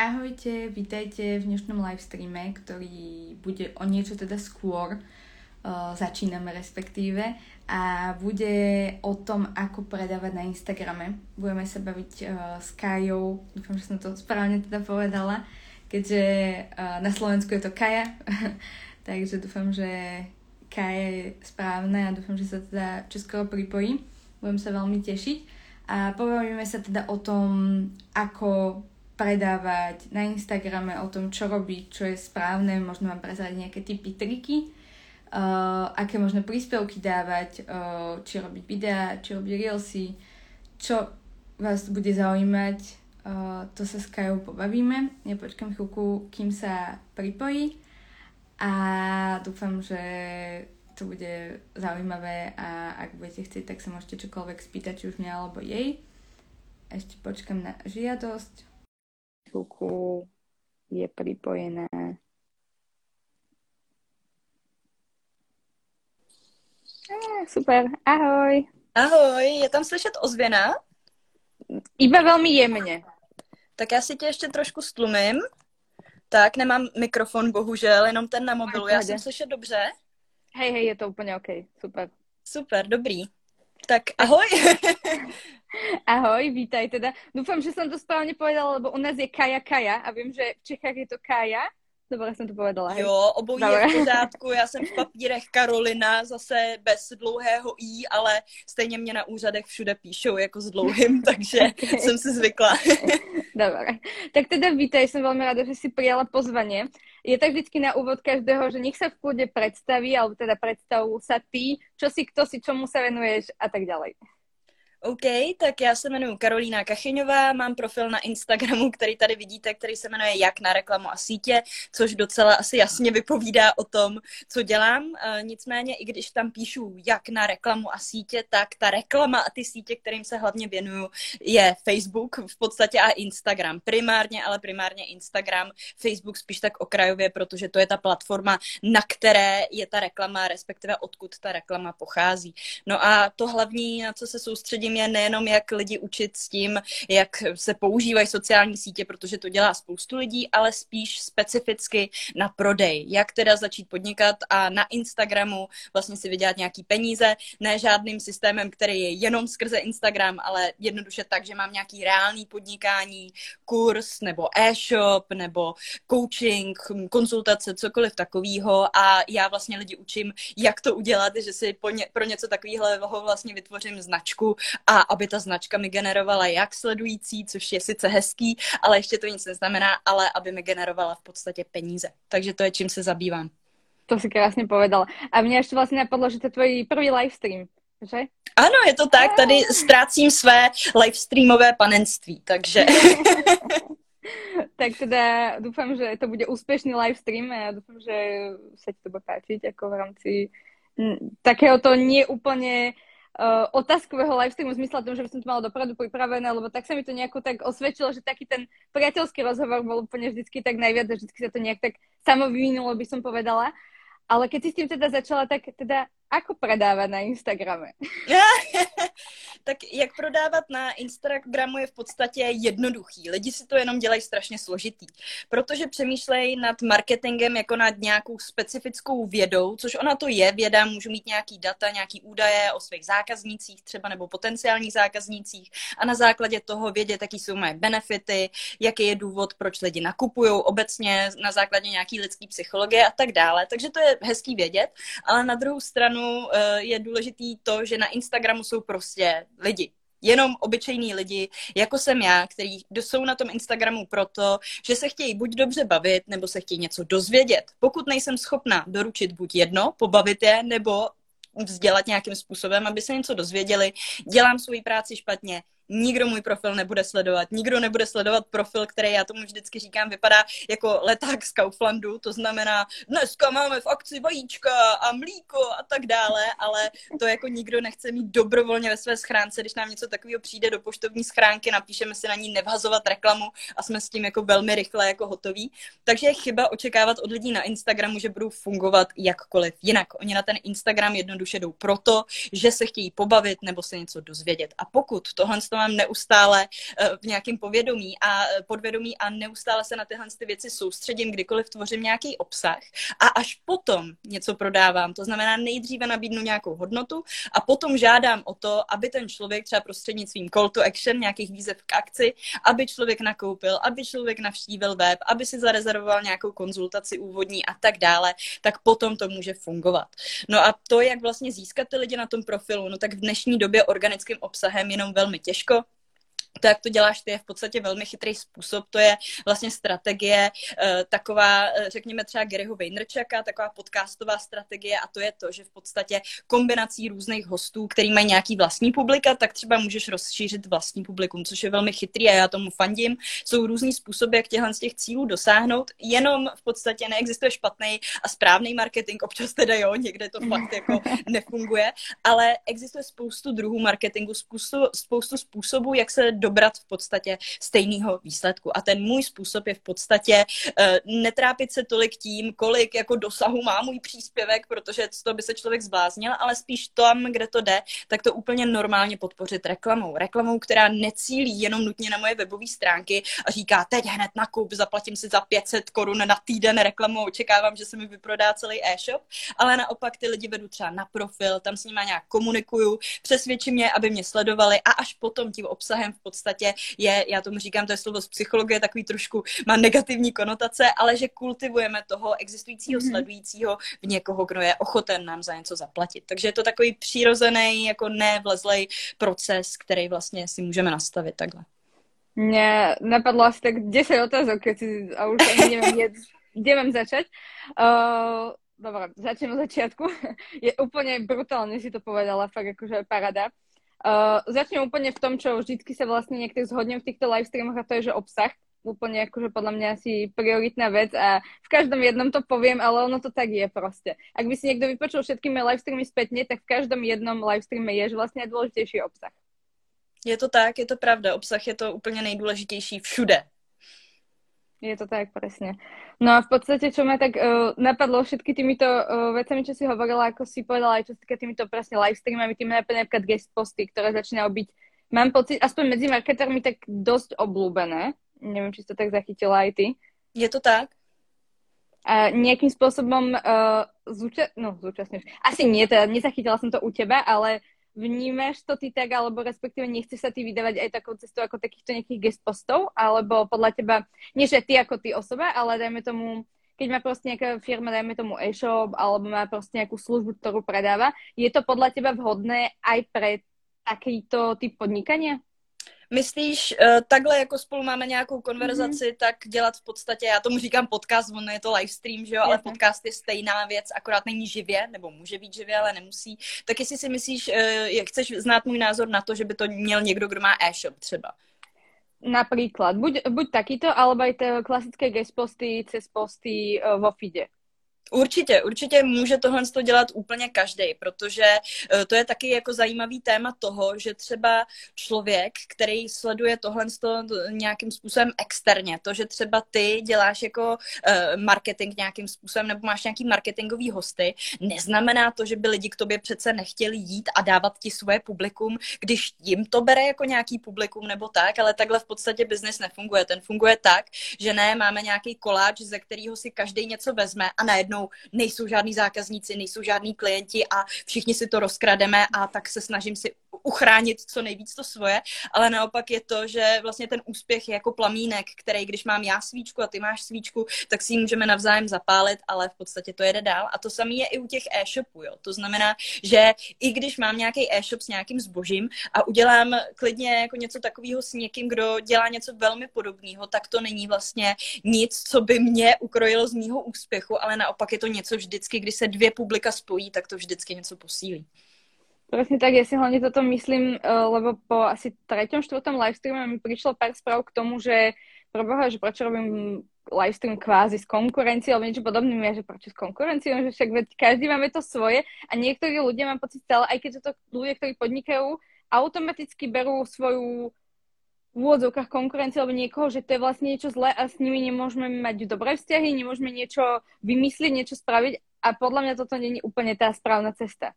Ahojte, vítajte v dnešnom livestreame, ktorý bude o niečo teda skôr. Uh, začíname respektíve a bude o tom, ako predávať na Instagrame. Budeme sa baviť uh, s Kajou, dúfam, že som to správne teda povedala, keďže uh, na Slovensku je to Kaja, takže dúfam, že Kaja je správne a dúfam, že sa teda čoskoro pripojí. Budem sa veľmi tešiť. A pobavíme sa teda o tom, ako predávať na Instagrame o tom, čo robiť, čo je správne, možno vám prezrať nejaké typy, triky, uh, aké možno príspevky dávať, uh, či robiť videá, či robiť reelsy, čo vás bude zaujímať, uh, to sa s Kajou pobavíme. Ja počkám chvíľku, kým sa pripojí a dúfam, že to bude zaujímavé a ak budete chcieť, tak sa môžete čokoľvek spýtať, či už mňa alebo jej. Ešte počkám na žiadosť chvíľku je pripojené. Ah, super, ahoj. Ahoj, je tam slyšet ozvěna? Iba velmi jemně. Tak já si tě ještě trošku stlumím. Tak, nemám mikrofon, bohužel, jenom ten na mobilu. Já jsem slyšet dobře? Hej, hej, je to úplně OK, super. Super, dobrý. Tak ahoj. ahoj, vítaj teda. Dúfam, že som to správne povedala, lebo u nás je Kaja Kaja a viem, že v Čechách je to Kaja. Dobre jsem to povedala. Hej. Jo, obojí je v pořádku. Já jsem v papírech Karolina, zase bez dlouhého i, ale stejně mě na úřadech všude píšou jako s dlouhým, takže okay. jsem si zvykla. Dobre. Tak teda vítaj, jsem velmi ráda, že si prijala pozvanie. Je tak vždycky na úvod každého, že nech sa v kľude predstaví, alebo teda predstavu sa ty, čo si, kto si, čomu sa venuješ a tak ďalej. OK, tak já se jmenuji Karolína Kachyňová, mám profil na Instagramu, který tady vidíte, který se jmenuje Jak na reklamu a sítě, což docela asi jasně vypovídá o tom, co dělám. E, nicméně, i když tam píšu Jak na reklamu a sítě, tak ta reklama a ty sítě, kterým se hlavně věnuju, je Facebook v podstatě a Instagram. Primárně, ale primárně Instagram, Facebook spíš tak okrajově, protože to je ta platforma, na které je ta reklama, respektive odkud ta reklama pochází. No a to hlavní, na co se soustředím, snažím je nejenom jak lidi učit s tím, jak se používají sociální sítě, protože to dělá spoustu lidí, ale spíš specificky na prodej. Jak teda začít podnikat a na Instagramu vlastně si vydělat nějaký peníze, ne žádným systémem, který je jenom skrze Instagram, ale jednoduše tak, že mám nějaký reálný podnikání, kurz nebo e-shop nebo coaching, konzultace, cokoliv takového a já vlastně lidi učím, jak to udělat, že si pro něco takového vlastně vytvořím značku a aby ta značka mi generovala jak sledující, což je sice hezký, ale ještě to nic neznamená, ale aby mi generovala v podstatě peníze. Takže to je, čím se zabývám. To si krásně povedala. A mě ještě vlastně napadlo, že to je tvůj první livestream, že? Ano, je to tak. Tady ztrácím své livestreamové panenství, takže... tak teda dúfam, že to bude úspešný livestream a ja dúfam, že sa ti to bude páčiť ako v rámci takéhoto neúplne uh, otázkového livestreamu v zmysle tom, že by som to mala dopredu pripravené, lebo tak sa mi to nejako tak osvedčilo, že taký ten priateľský rozhovor bol úplne vždycky tak najviac a vždycky sa to nejak tak samo vyvinulo, by som povedala. Ale keď si s tým teda začala, tak teda ako prodávat na Instagrame? tak jak prodávat na Instagramu je v podstatě jednoduchý. Lidi si to jenom dělají strašně složitý, protože přemýšlejí nad marketingem jako nad nějakou specifickou vědou, což ona to je věda, můžu mít nějaký data, nějaký údaje o svých zákaznících třeba nebo potenciálních zákaznících a na základě toho vědět, jaký jsou moje benefity, jaký je důvod, proč lidi nakupují obecně na základě nějaký lidský psychologie a tak dále. Takže to je hezký vědět, ale na druhou stranu eh, je důležitý to, že na Instagramu jsou prostě lidi. Jenom obyčejní lidi, jako jsem já, kteří jsou na tom Instagramu proto, že se chtějí buď dobře bavit, nebo se chtějí něco dozvědět. Pokud nejsem schopna doručit buď jedno, pobavit je, nebo vzdělat nějakým způsobem, aby se něco dozvěděli, dělám svoji práci špatně, nikdo můj profil nebude sledovat, nikdo nebude sledovat profil, který já tomu vždycky říkám, vypadá jako leták z Kauflandu, to znamená, dneska máme v akci vajíčka a mlíko a tak dále, ale to jako nikdo nechce mít dobrovolně ve své schránce, když nám něco takového přijde do poštovní schránky, napíšeme si na ní nevhazovat reklamu a jsme s tím jako velmi rychle jako hotoví. Takže je chyba očekávat od lidí na Instagramu, že budou fungovat jakkoliv jinak. Oni na ten Instagram jednoduše jdou proto, že se chtějí pobavit nebo se něco dozvědět. A pokud tohle mám neustále uh, v nějakém povědomí a podvědomí a neustále se na tyhle ty věci soustředím, kdykoliv tvořím nějaký obsah a až potom něco prodávám. To znamená, nejdříve nabídnu nějakou hodnotu a potom žádám o to, aby ten člověk třeba prostřednictvím call to action, nějakých výzev k akci, aby člověk nakoupil, aby člověk navštívil web, aby si zarezervoval nějakou konzultaci úvodní a tak dále, tak potom to může fungovat. No a to, jak vlastně získat ty lidi na tom profilu, no tak v dnešní době organickým obsahem jenom velmi těžko Let's go. To, jak to děláš ty, je v podstatě velmi chytrý způsob. To je vlastně strategie, eh, taková, eh, řekněme třeba Garyho Vaynerchuka, taková podcastová strategie a to je to, že v podstatě kombinací různých hostů, který mají nějaký vlastní publika, tak třeba můžeš rozšířit vlastní publikum, což je velmi chytrý a já tomu fandím. Jsou různý způsoby, jak těchhle z těch cílů dosáhnout, jenom v podstatě neexistuje špatný a správný marketing, občas teda jo, někde to fakt jako nefunguje, ale existuje spoustu druhů marketingu, spoustu, spoustu způsobů, jak se dobrat v podstatě stejného výsledku. A ten můj způsob je v podstatě uh, netrápit se tolik tím, kolik jako dosahu má můj příspěvek, protože toho by se člověk zbláznil, ale spíš tam, kde to jde, tak to úplně normálně podpořit reklamou. Reklamou, která necílí jenom nutně na moje webové stránky a říká, teď hned nakup, zaplatím si za 500 korun na týden reklamou, očekávám, že se mi vyprodá celý e-shop, ale naopak ty lidi vedu třeba na profil, tam s nimi nějak komunikuju, přesvědčím je, aby mě sledovali a až potom tím obsahem v podstatě je, já tomu říkám, to je slovo z psychologie, takový trošku má negativní konotace, ale že kultivujeme toho existujícího mm-hmm. sledujícího v někoho, kdo je ochoten nám za něco zaplatit. Takže je to takový přirozený, jako nevlezlej proces, který vlastně si můžeme nastavit takhle. Mně napadlo asi tak 10 otázok, a už ani neviem, kde mám začať. Uh, Dobre, začnem od začiatku. Je úplne brutálne si to povedala, fakt akože parada. Uh, začnem úplne v tom, čo vždycky sa vlastne niekto zhodnem v týchto live streamoch a to je, že obsah. Úplne akože podľa mňa asi prioritná vec a v každom jednom to poviem, ale ono to tak je proste. Ak by si niekto vypočul všetky moje live streamy spätne, tak v každom jednom live streame je, že vlastne najdôležitejší obsah. Je to tak, je to pravda. Obsah je to úplně nejdůležitější všude. Je to tak, presne. No a v podstate, čo ma tak uh, napadlo všetky týmito uh, vecami, čo si hovorila, ako si povedala, aj čo sa týka týmito presne live streamami, tým napadne napríklad guest posty, ktoré začínajú byť, mám pocit, aspoň medzi marketermi tak dosť oblúbené. Neviem, či si to tak zachytila aj ty. Je to tak? A nejakým spôsobom uh, zúča- no, zúčastňuješ. Asi nie, teda nezachytila som to u teba, ale vnímaš to ty tak, alebo respektíve nechceš sa ty vydávať aj takou cestou ako takýchto nejakých guest postov, alebo podľa teba, nie že ty ako ty osoba, ale dajme tomu, keď má proste nejaká firma, dajme tomu e-shop, alebo má proste nejakú službu, ktorú predáva, je to podľa teba vhodné aj pre takýto typ podnikania? Myslíš, uh, takhle jako spolu máme nějakou konverzaci, mm-hmm. tak dělat v podstatě, já tomu říkám podcast, ono je to live stream, že jo, ale podcast je stejná věc, akorát není živě, nebo může být živě, ale nemusí. Tak jestli si myslíš, uh, jak chceš znát můj názor na to, že by to měl někdo, kdo má e-shop třeba? Napríklad, buď, buď takýto, alebo aj tie klasické guest posty cez posty uh, vo feede. Určitě, určitě může tohle to dělat úplně každý, protože eh, to je taky jako zajímavý téma toho, že třeba člověk, který sleduje tohle nějakým způsobem externě, to, že třeba ty děláš jako eh, marketing nějakým způsobem nebo máš nějaký marketingový hosty, neznamená to, že by lidi k tobě přece nechtěli jít a dávat ti svoje publikum, když jim to bere jako nějaký publikum nebo tak, ale takhle v podstatě biznis nefunguje. Ten funguje tak, že ne, máme nějaký koláč, ze kterého si každý něco vezme a najednou najednou nejsou žádní zákazníci, nejsou žádní klienti a všichni si to rozkrademe a tak se snažím si uchránit co nejvíc to svoje, ale naopak je to, že vlastně ten úspěch je jako plamínek, který když mám já svíčku a ty máš svíčku, tak si ji můžeme navzájem zapálit, ale v podstatě to jede dál. A to samé je i u těch e-shopů. Jo. To znamená, že i když mám nějaký e-shop s nějakým zbožím a udělám klidně jako něco takového s někým, kdo dělá něco velmi podobného, tak to není vlastně nic, co by mě ukrojilo z mýho úspěchu, ale naopak je to něco vždycky, když se dvě publika spojí, tak to vždycky něco posílí. Presne tak, ja si hlavne toto myslím, uh, lebo po asi treťom, štvrtom livestreame mi prišlo pár správ k tomu, že preboha, že prečo robím livestream kvázi s konkurenciou alebo niečo podobné, ja, že prečo s konkurenciou, že však každý máme to svoje a niektorí ľudia mám pocit stále, aj keď sú to ľudia, ktorí podnikajú, automaticky berú svoju v úvodzovkách konkurenciu alebo niekoho, že to je vlastne niečo zlé a s nimi nemôžeme mať dobré vzťahy, nemôžeme niečo vymyslieť, niečo spraviť a podľa mňa toto není úplne tá správna cesta.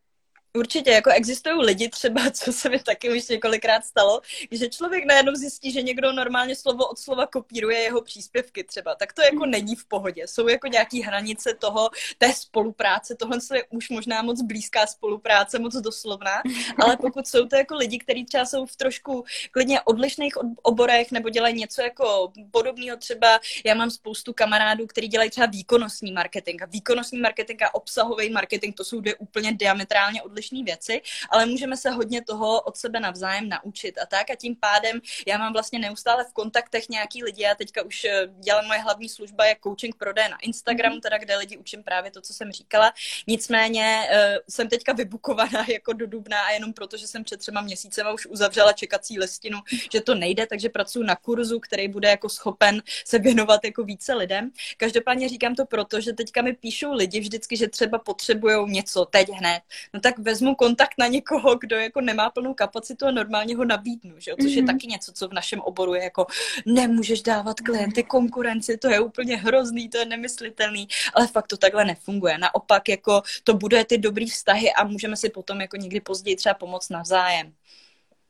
Určitě, jako existují lidi třeba, co se mi taky už několikrát stalo, že člověk najednou zjistí, že někdo normálně slovo od slova kopíruje jeho příspěvky třeba, tak to jako není v pohodě. Jsou jako nějaký hranice toho, té spolupráce, tohle je už možná moc blízká spolupráce, moc doslovná, ale pokud jsou to jako lidi, kteří třeba jsou v trošku klidně odlišných oborech nebo dělají něco jako podobného třeba, já mám spoustu kamarádů, kteří dělají třeba výkonnostní marketing. A výkonnostní marketing a obsahový marketing, to jsou dvě úplně diametrálně odlišné odlišné věci, ale můžeme se hodně toho od sebe navzájem naučit a tak a tím pádem já mám vlastně neustále v kontaktech nějaký lidi, já teďka už eh, dělám moje hlavní služba je coaching prodej na Instagramu, mhm. teda kde lidi učím právě to, co jsem říkala. Nicméně uh, jsem teďka vybukovaná jako do dubna a jenom proto, že jsem před třema měsícema už uzavřela čekací listinu, že to nejde, takže pracuji na kurzu, který bude jako schopen se věnovat jako více lidem. Každopádně říkám to proto, že teďka mi píšou lidi vždycky, že třeba potřebují něco teď hned. No tak ve vezmu kontakt na někoho, kdo jako nemá plnou kapacitu a normálně ho nabídnu, že? což mm-hmm. je mhm. taky něco, co v našem oboru je jako nemůžeš dávat klienty konkurenci, to je úplně hrozný, to je nemyslitelný, ale fakt to takhle nefunguje. Naopak jako to bude ty dobrý vztahy a můžeme si potom jako někdy později třeba pomoct navzájem.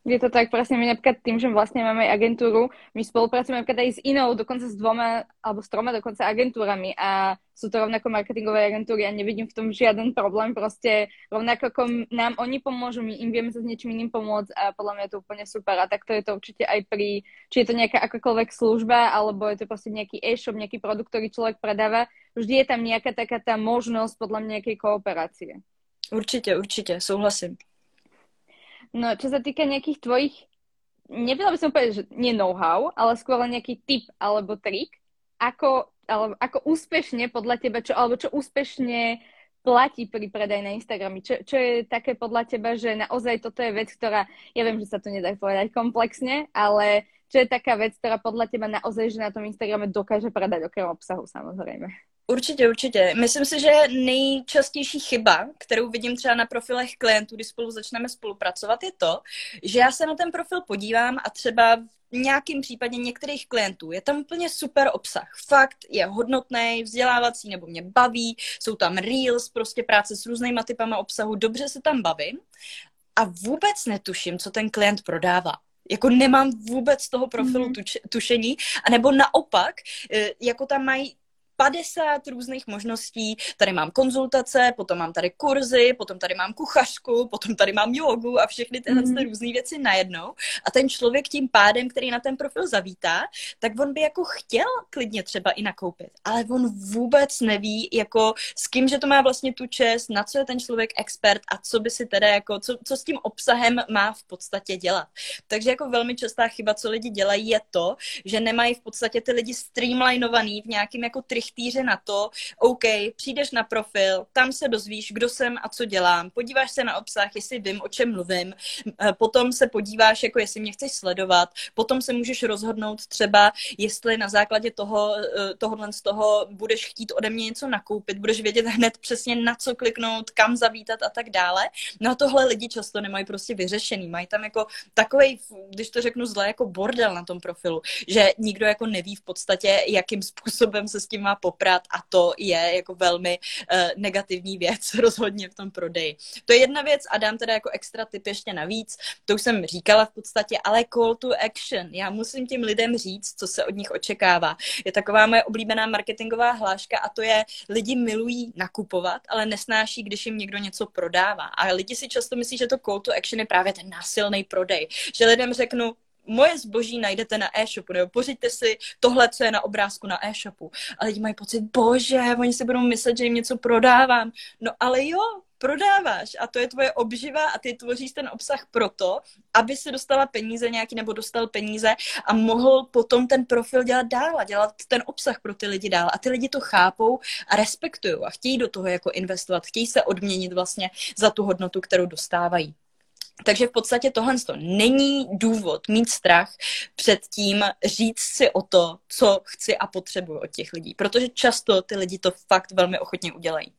Je to tak, presne my napríklad tým, že vlastne máme agentúru, my spolupracujeme napríklad aj s inou, dokonca s dvoma, alebo s troma dokonca agentúrami a sú to rovnako marketingové agentúry a nevidím v tom žiaden problém, proste rovnako ako nám oni pomôžu, my im vieme sa s niečím iným pomôcť a podľa mňa je to úplne super a takto je to určite aj pri, či je to nejaká akákoľvek služba, alebo je to proste nejaký e-shop, nejaký produkt, ktorý človek predáva, vždy je tam nejaká taká tá možnosť podľa mňa nejakej kooperácie. Určite, určite, súhlasím. No, čo sa týka nejakých tvojich, nevedela by som povedať, že nie know-how, ale skôr nejaký tip alebo trik, ako, alebo ako úspešne podľa teba, čo, alebo čo úspešne platí pri predaj na Instagrami? Čo, čo je také podľa teba, že naozaj toto je vec, ktorá, ja viem, že sa to nedá povedať komplexne, ale čo je taká vec, ktorá podľa teba naozaj, že na tom Instagrame dokáže predať okrem obsahu samozrejme? Určitě, určitě. Myslím si, že nejčastější chyba, kterou vidím třeba na profilech klientů, když spolu začneme spolupracovat, je to, že já se na ten profil podívám a třeba v nějakým případě některých klientů je tam úplně super obsah. Fakt je hodnotný, vzdělávací nebo mě baví, jsou tam reels, prostě práce s různýma typama obsahu, dobře se tam bavím a vůbec netuším, co ten klient prodává jako nemám vůbec z toho profilu mm-hmm. tušení, anebo naopak, eh, jako tam mají 50 různých možností. Tady mám konzultace, potom mám tady kurzy, potom tady mám kuchařku, potom tady mám jogu a všechny tyhle mm. různé věci najednou. A ten člověk tím pádem, který na ten profil zavítá, tak on by jako chtěl klidně třeba i nakoupit, ale on vůbec neví, jako s kým, že to má vlastně tu čest, na co je ten člověk expert a co by si teda jako, co, co s tím obsahem má v podstatě dělat. Takže jako velmi častá chyba, co lidi dělají, je to, že nemají v podstatě ty lidi streamlinovaný v nějakým jako trich štíře na to, OK, přijdeš na profil, tam se dozvíš, kdo jsem a co dělám, podíváš se na obsah, jestli vím, o čem mluvím, eh, potom se podíváš, jako jestli mě chceš sledovat, potom se můžeš rozhodnout třeba, jestli na základě toho, eh, tohohle z toho budeš chtít ode mě něco nakoupit, budeš vědět hned přesně na co kliknout, kam zavítat a tak dále. No a tohle lidi často nemají prostě vyřešený, mají tam jako takový, když to řeknu zle, jako bordel na tom profilu, že nikdo jako neví v podstatě, jakým způsobem se s tím má poprat a to je jako velmi uh, negativní věc rozhodně v tom prodeji. To je jedna věc a dám teda jako extra tip ještě navíc, to už jsem říkala v podstatě, ale call to action. Já musím těm lidem říct, co se od nich očekává. Je taková moje oblíbená marketingová hláška a to je, lidi milují nakupovat, ale nesnáší, když jim někdo něco prodává. A lidi si často myslí, že to call to action je právě ten násilný prodej. Že lidem řeknu, moje zboží najdete na e-shopu, nebo pořiďte si tohle, co je na obrázku na e-shopu. A lidi mají pocit, bože, oni si budou myslet, že jim něco prodávám. No ale jo, prodáváš a to je tvoje obživa a ty tvoříš ten obsah proto, aby si dostala peníze nějaký nebo dostal peníze a mohl potom ten profil dělat dál a dělat ten obsah pro ty lidi dál. A ty lidi to chápou a respektují a chtějí do toho jako investovat, chtějí se odměnit vlastně za tu hodnotu, kterou dostávají. Takže v podstatě tohle není důvod mít strach před tím říct si o to, co chci a potřebuji od těch lidí, protože často ty lidi to fakt velmi ochotně udělají.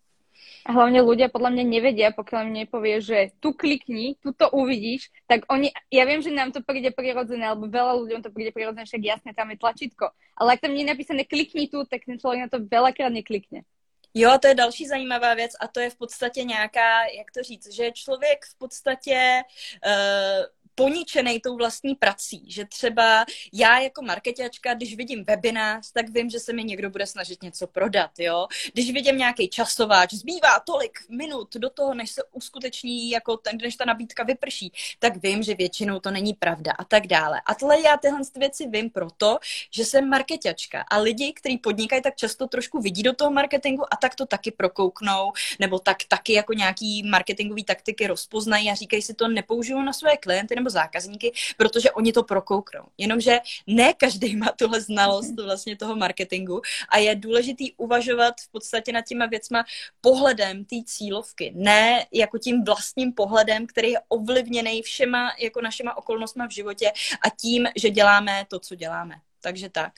A hlavne ľudia podľa mňa nevedia, pokiaľ im nepovie, že tu klikni, tu to uvidíš, tak oni, ja viem, že nám to príde prirodzené, alebo veľa ľuďom to príde prirodzené, však jasne, tam je tlačítko. Ale ak tam je napísané klikni tu, tak ten človek na to veľakrát neklikne. Jo, to je další zajímavá věc a to je v podstatě nějaká, jak to říct, že člověk v podstatě uh, poničený tou vlastní prací, že třeba já jako marketačka, když vidím webinář, tak vím, že se mi někdo bude snažit něco prodat, jo. Když vidím nějaký časováč, zbývá tolik minut do toho, než se uskuteční, jako ten, než ta nabídka vyprší, tak vím, že většinou to není pravda a tak dále. A tohle já tyhle věci vím proto, že jsem marketačka a lidi, kteří podnikají, tak často trošku vidí do toho marketingu a tak to taky prokouknou, nebo tak taky jako nějaký marketingové taktiky rozpoznají a říkají si to nepoužiju na své klienty nebo zákazníky, protože oni to prokouknou. Jenomže ne každý má tuhle znalost vlastně toho marketingu a je důležitý uvažovat v podstatě nad těma věcma pohledem té cílovky, ne jako tím vlastním pohledem, který je ovlivněný všema jako našima okolnostma v životě a tím, že děláme to, co děláme. Takže tak.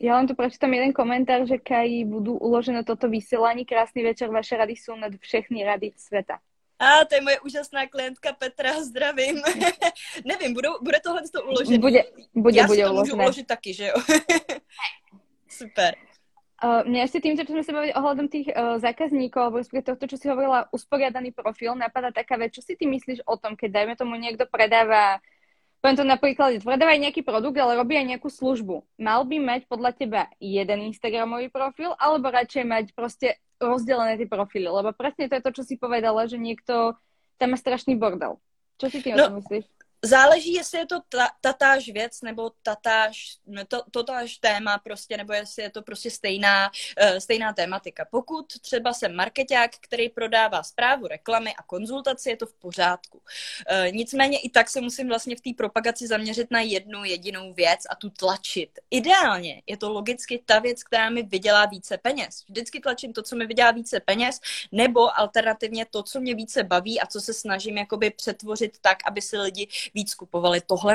Ja len tu prečítam jeden komentár, že Kaji budú uložené toto vysielanie. Krásny večer, vaše rady sú nad všechny rady sveta. A to je moje úžasná klientka Petra, zdravím. Nevím, budou, bude tohle to uložené? Bude, bude, Já bude si to můžu uložit taky, že jo? Super. Uh, mňa ešte týmto, čo sme sa bavili ohľadom tých uh, zákazníkov, alebo respektíve tohto, čo si hovorila, usporiadaný profil, napadá taká vec, čo si ty myslíš o tom, keď dajme tomu niekto predáva, poviem to napríklad, predáva aj nejaký produkt, ale robí aj nejakú službu. Mal by mať podľa teba jeden Instagramový profil, alebo radšej mať proste rozdelené tie profily, lebo presne to je to, čo si povedala, že niekto tam má strašný bordel. Čo si tým no, myslíš? Záleží, jestli je to ta, tatáž věc, nebo tatáž, to, totáž téma prostě, nebo jestli je to prostě stejná, uh, stejná tématika. Pokud třeba jsem marketák, který prodává zprávu, reklamy a konzultaci, je to v pořádku. Uh, nicméně i tak se musím vlastně v té propagaci zaměřit na jednu jedinou věc a tu tlačit. Ideálně je to logicky ta věc, která mi vydělá více peněz. Vždycky tlačím to, co mi vydělá více peněz, nebo alternativně to, co mě více baví a co se snažím jakoby přetvořit tak, aby si lidi víc kupovali tohle.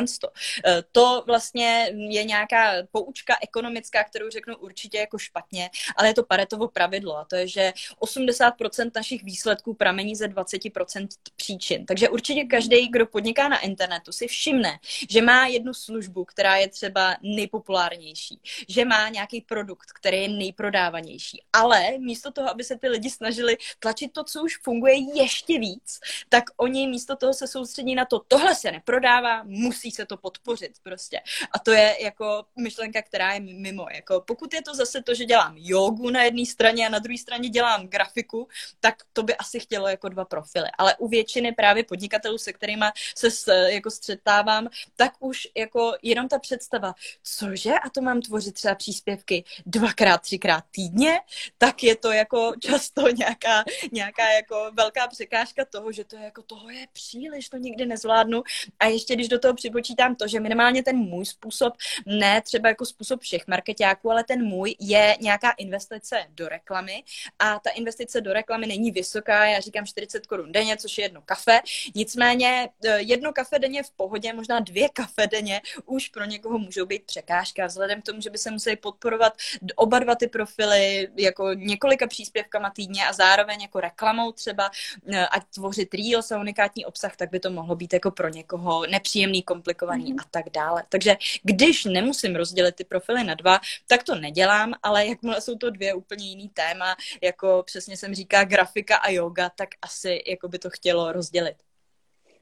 Eh, to vlastně je nějaká poučka ekonomická, kterou řeknu určitě jako špatně, ale je to paretovo pravidlo a to je, že 80% našich výsledků pramení ze 20% příčin. Takže určitě každý, kdo podniká na internetu, si všimne, že má jednu službu, která je třeba nejpopulárnější, že má nějaký produkt, který je nejprodávanější. Ale místo toho, aby se ty lidi snažili tlačit to, co už funguje ještě víc, tak oni místo toho se soustředí na to, tohle se neprodává, musí se to podpořit prostě. A to je jako myšlenka, která je mimo. Jako pokud je to zase to, že dělám jogu na jedné straně a na druhé straně dělám grafiku, tak to by asi chtělo jako dva profily. Ale u většiny právě podnikatelů, se kterými se s, jako střetávám, tak už jako jenom ta představa, cože, a to mám tvořit třeba příspěvky dvakrát, třikrát týdně, tak je to jako často nějaká, nějaká jako velká překážka toho, že to je jako toho je příliš, to nikdy nezvládnu a ještě když do toho připočítám to, že minimálně ten můj způsob, ne třeba jako způsob všech marketáků, ale ten můj je nějaká investice do reklamy. A ta investice do reklamy není vysoká, já říkám 40 korun denně, což je jedno kafe, nicméně e, jedno kafe denně v pohodě, možná dvě kafe denně už pro někoho můžou být překážka, vzhledem k tomu, že by se museli podporovat oba dva ty profily jako několika příspěvkama týdně a zároveň jako reklamou třeba, e, ať tvořit reels a unikátní obsah, tak by to mohlo být jako pro někoho nepříjemný, komplikovaný mm. a tak dále. Takže když nemusím rozdělit ty profily na dva, tak to nedělám, ale jakmile jsou to dvě úplně jiný téma, jako přesně jsem říká grafika a yoga, tak asi jako by to chtělo rozdělit.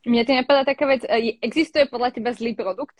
Mně ty napadá taká věc, e, existuje podle tebe zlý produkt?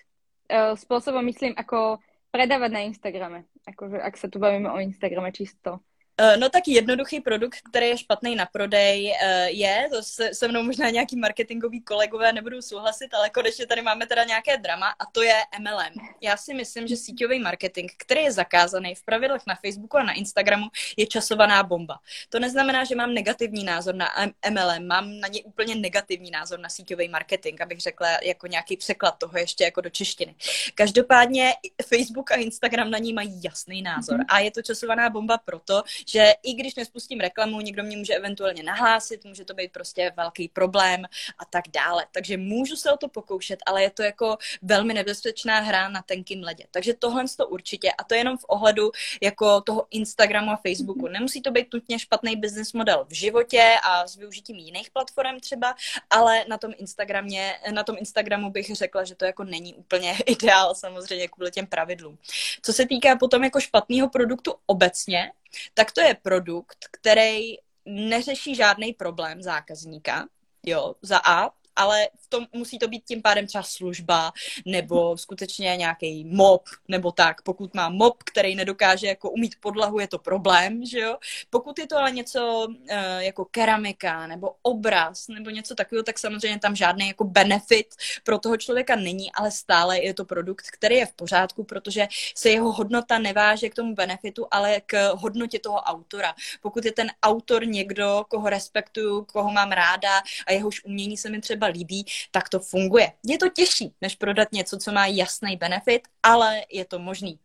E, Způsobem myslím, jako predávat na Instagrame. Akože, ak se tu bavíme o Instagrame čisto. Eh, no tak jednoduchý produkt, který je špatný na prodej, eh, je, to se, se mnou možná nějaký marketingový kolegové nebudou souhlasit, ale konečně tady máme teda nějaké drama a to je MLM. Já si myslím, že síťový marketing, který je zakázaný v pravidlech na Facebooku a na Instagramu, je časovaná bomba. To neznamená, že mám negativní názor na MLM, mám na ně úplně negativní názor na síťový marketing, abych řekla jako nějaký překlad toho ještě jako do češtiny. Každopádně Facebook a Instagram na ní mají jasný názor mhm. a je to časovaná bomba proto, že i když nespustím reklamu, někdo mě může eventuálně nahlásit, může to být prostě velký problém a tak dále. Takže můžu se o to pokoušet, ale je to jako velmi nebezpečná hra na tenkým ledě. Takže tohle to určitě a to jenom v ohledu jako toho Instagramu a Facebooku. Nemusí to být nutně špatný business model v životě a s využitím jiných platform třeba, ale na tom Instagramě, na tom Instagramu bych řekla, že to jako není úplně ideál samozřejmě kvůli těm pravidlům. Co se týká potom jako špatného produktu obecně, tak to je produkt, který neřeší žádný problém zákazníka, jo, za A, ale v tom musí to být tím pádem třeba služba, nebo skutečně nějaký mop, nebo tak. Pokud má mop, který nedokáže jako umít podlahu, je to problém, že jo. Pokud je to ale něco uh, jako keramika, nebo obraz, nebo něco takového, tak samozřejmě tam žádný jako benefit pro toho člověka není, ale stále je to produkt, který je v pořádku, protože se jeho hodnota neváže k tomu benefitu, ale k hodnotě toho autora. Pokud je ten autor někdo, koho respektuju, koho mám ráda a jehož umění se mi třeba líbí, tak to funguje. Je to těžší, než prodat něco, co má jasný benefit, ale je to možný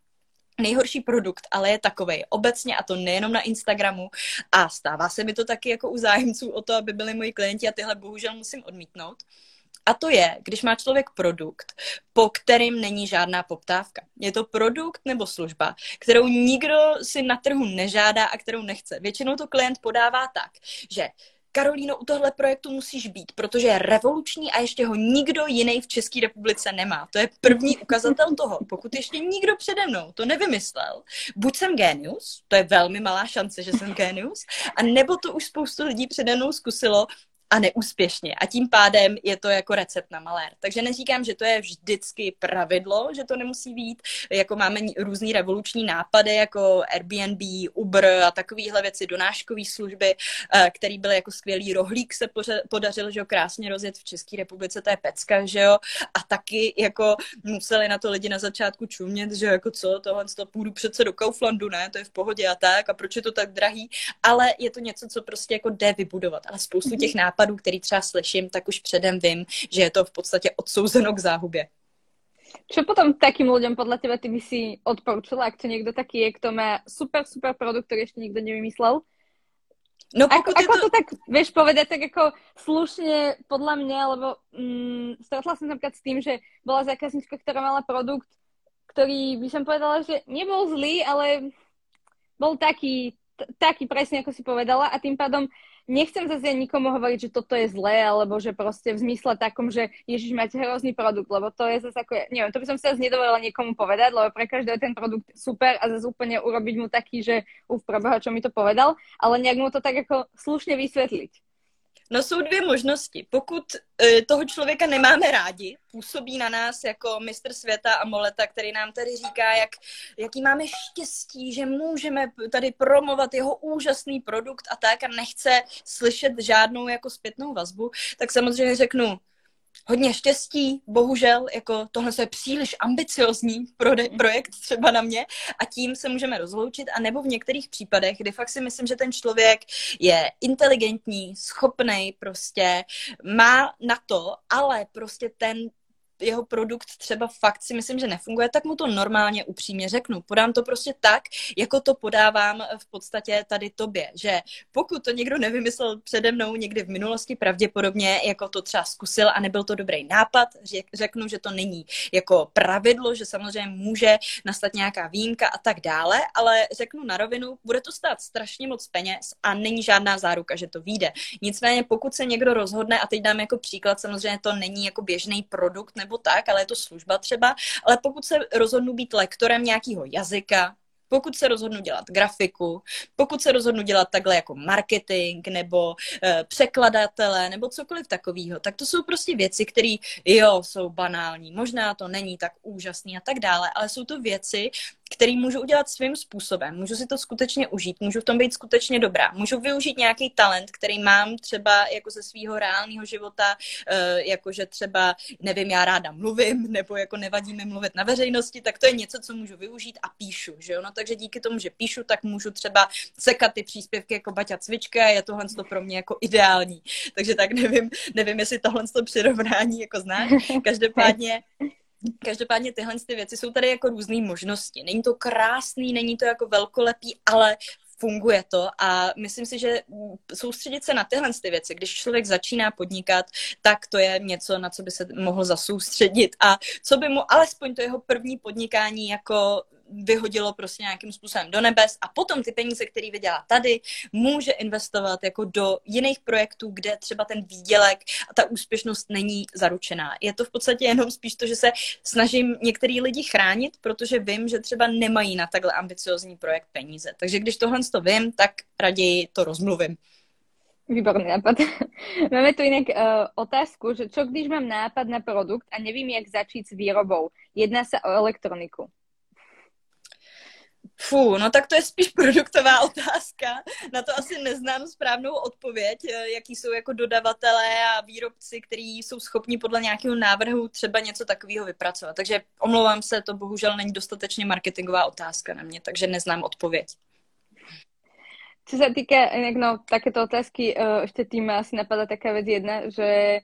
nejhorší produkt, ale je takový obecně a to nejenom na Instagramu a stává se mi to taky jako u zájemců o to, aby byli moji klienti a tyhle bohužel musím odmítnout. A to je, když má člověk produkt, po kterým není žádná poptávka. Je to produkt nebo služba, kterou nikdo si na trhu nežádá a kterou nechce. Většinou to klient podává tak, že Karolíno, u tohle projektu musíš být, protože je revoluční a ještě ho nikdo jiný v České republice nemá. To je první ukazatel toho. Pokud ještě nikdo přede mnou to nevymyslel, buď jsem genius, to je velmi malá šance, že jsem genius, a nebo to už spoustu lidí přede mnou zkusilo a neúspěšně. A tím pádem je to jako recept na malér. Takže neříkám, že to je vždycky pravidlo, že to nemusí být. Jako máme různý revoluční nápady, jako Airbnb, Uber a takovéhle věci, donáškové služby, eh, který byly jako skvělý rohlík se podařil, že jo, krásně rozjet v České republice, to je pecka, že jo, a taky jako museli na to lidi na začátku čumět, že jako co, tohle to půjdu přece do Kauflandu, ne, to je v pohodě a tak, a proč je to tak drahý, ale je to něco, co prostě jako jde vybudovat, ale spoustu těch nápadů nápadů, který třeba slyším, tak už předem vím, že je to v podstatě odsouzeno k záhubě. Čo potom takým ľuďom podľa teba ty by si odporúčila, ak to niekto taký je, kto má super, super produkt, ktorý ešte nikto nevymyslel? No ako, ako to... to tak, vieš povedať, tak ako slušne podľa mňa, lebo mm, stretla som napríklad s tým, že bola zákaznička, ktorá mala produkt, ktorý by som povedala, že nebol zlý, ale bol taký, taký presne, ako si povedala a tým pádom nechcem zase nikomu hovoriť, že toto je zlé, alebo že proste v zmysle takom, že Ježiš, máte hrozný produkt, lebo to je zase ako, neviem, to by som sa zase nedovolila niekomu povedať, lebo pre každého je ten produkt super a zase úplne urobiť mu taký, že uf, preboha, čo mi to povedal, ale nejak mu to tak ako slušne vysvetliť. No jsou dvě možnosti. Pokud uh, toho člověka nemáme rádi, působí na nás jako mistr světa a moleta, který nám tady říká, jak, jaký máme štěstí, že můžeme tady promovat jeho úžasný produkt a tak a nechce slyšet žádnou jako zpětnou vazbu, tak samozřejmě řeknu, hodně štěstí, bohužel, jako tohle je příliš ambiciozní projekt třeba na mě a tím se můžeme rozloučit a nebo v některých případech, kdy fakt si myslím, že ten člověk je inteligentní, schopný, prostě má na to, ale prostě ten jeho produkt třeba fakt si myslím, že nefunguje, tak mu to normálně upřímně řeknu. Podám to prostě tak, jako to podávám v podstatě tady tobě, že pokud to někdo nevymyslel přede mnou někdy v minulosti, pravděpodobně jako to třeba zkusil a nebyl to dobrý nápad, řeknu, že to není jako pravidlo, že samozřejmě může nastat nějaká výjimka a tak dále, ale řeknu na rovinu, bude to stát strašně moc peněz a není žádná záruka, že to vyjde. Nicméně pokud se někdo rozhodne, a teď dám jako příklad, samozřejmě to není jako běžný produkt tak, ale je to služba třeba. Ale pokud se rozhodnu být lektorem nějakého jazyka, pokud se rozhodnu dělat grafiku, pokud se rozhodnu dělat takhle jako marketing nebo e, překladatele nebo cokoliv takového, tak to jsou prostě věci, které, jo, jsou banální, možná to není tak úžasný a tak dále, ale jsou to věci, který můžu udělat svým způsobem. Můžu si to skutečně užít, můžu v tom být skutečně dobrá. Můžu využít nějaký talent, který mám třeba jako ze svého reálného života, eh, jakože třeba, nevím, já ráda mluvím, nebo jako nevadí mi mluvit na veřejnosti, tak to je něco, co můžu využít a píšu, že jo? No takže díky tomu, že píšu, tak můžu třeba sekat ty příspěvky jako Baťa Cvička, je tohle to pro mě jako ideální. Takže tak nevím, nevím, jestli tohle to přirovnání jako znáš. Každopádně Každopádně tyhle ty věci jsou tady jako různé možnosti. Není to krásný, není to jako velkolepý, ale funguje to a myslím si, že soustředit se na tyhle ty věci, když člověk začíná podnikat, tak to je něco, na co by se mohl zasoustředit a co by mu alespoň to jeho první podnikání jako vyhodilo prostě nějakým způsobem do nebes a potom ty peníze, které vydělá tady, může investovat jako do jiných projektů, kde třeba ten výdělek a ta úspěšnost není zaručená. Je to v podstatě jenom spíš to, že se snažím některý lidi chránit, protože vím, že třeba nemají na takhle ambiciozní projekt peníze. Takže když tohle to vím, tak raději to rozmluvím. Výborný nápad. Máme tu inak uh, otázku, že čo když mám nápad na produkt a nevím, jak začít s výrobou. Jedná se o elektroniku. Fú, no tak to je spíš produktová otázka. Na to asi neznám správnou odpověď, eh, jaký jsou jako dodavatelé a výrobci, kteří jsou schopni podle nějakého návrhu třeba něco takového vypracovat. Takže omlouvám se, to bohužel není dostatečně marketingová otázka na mě, takže neznám odpověď. Sa týka inak, no, takéto otázky, uh, ešte tým asi napadá taká vec jedna, že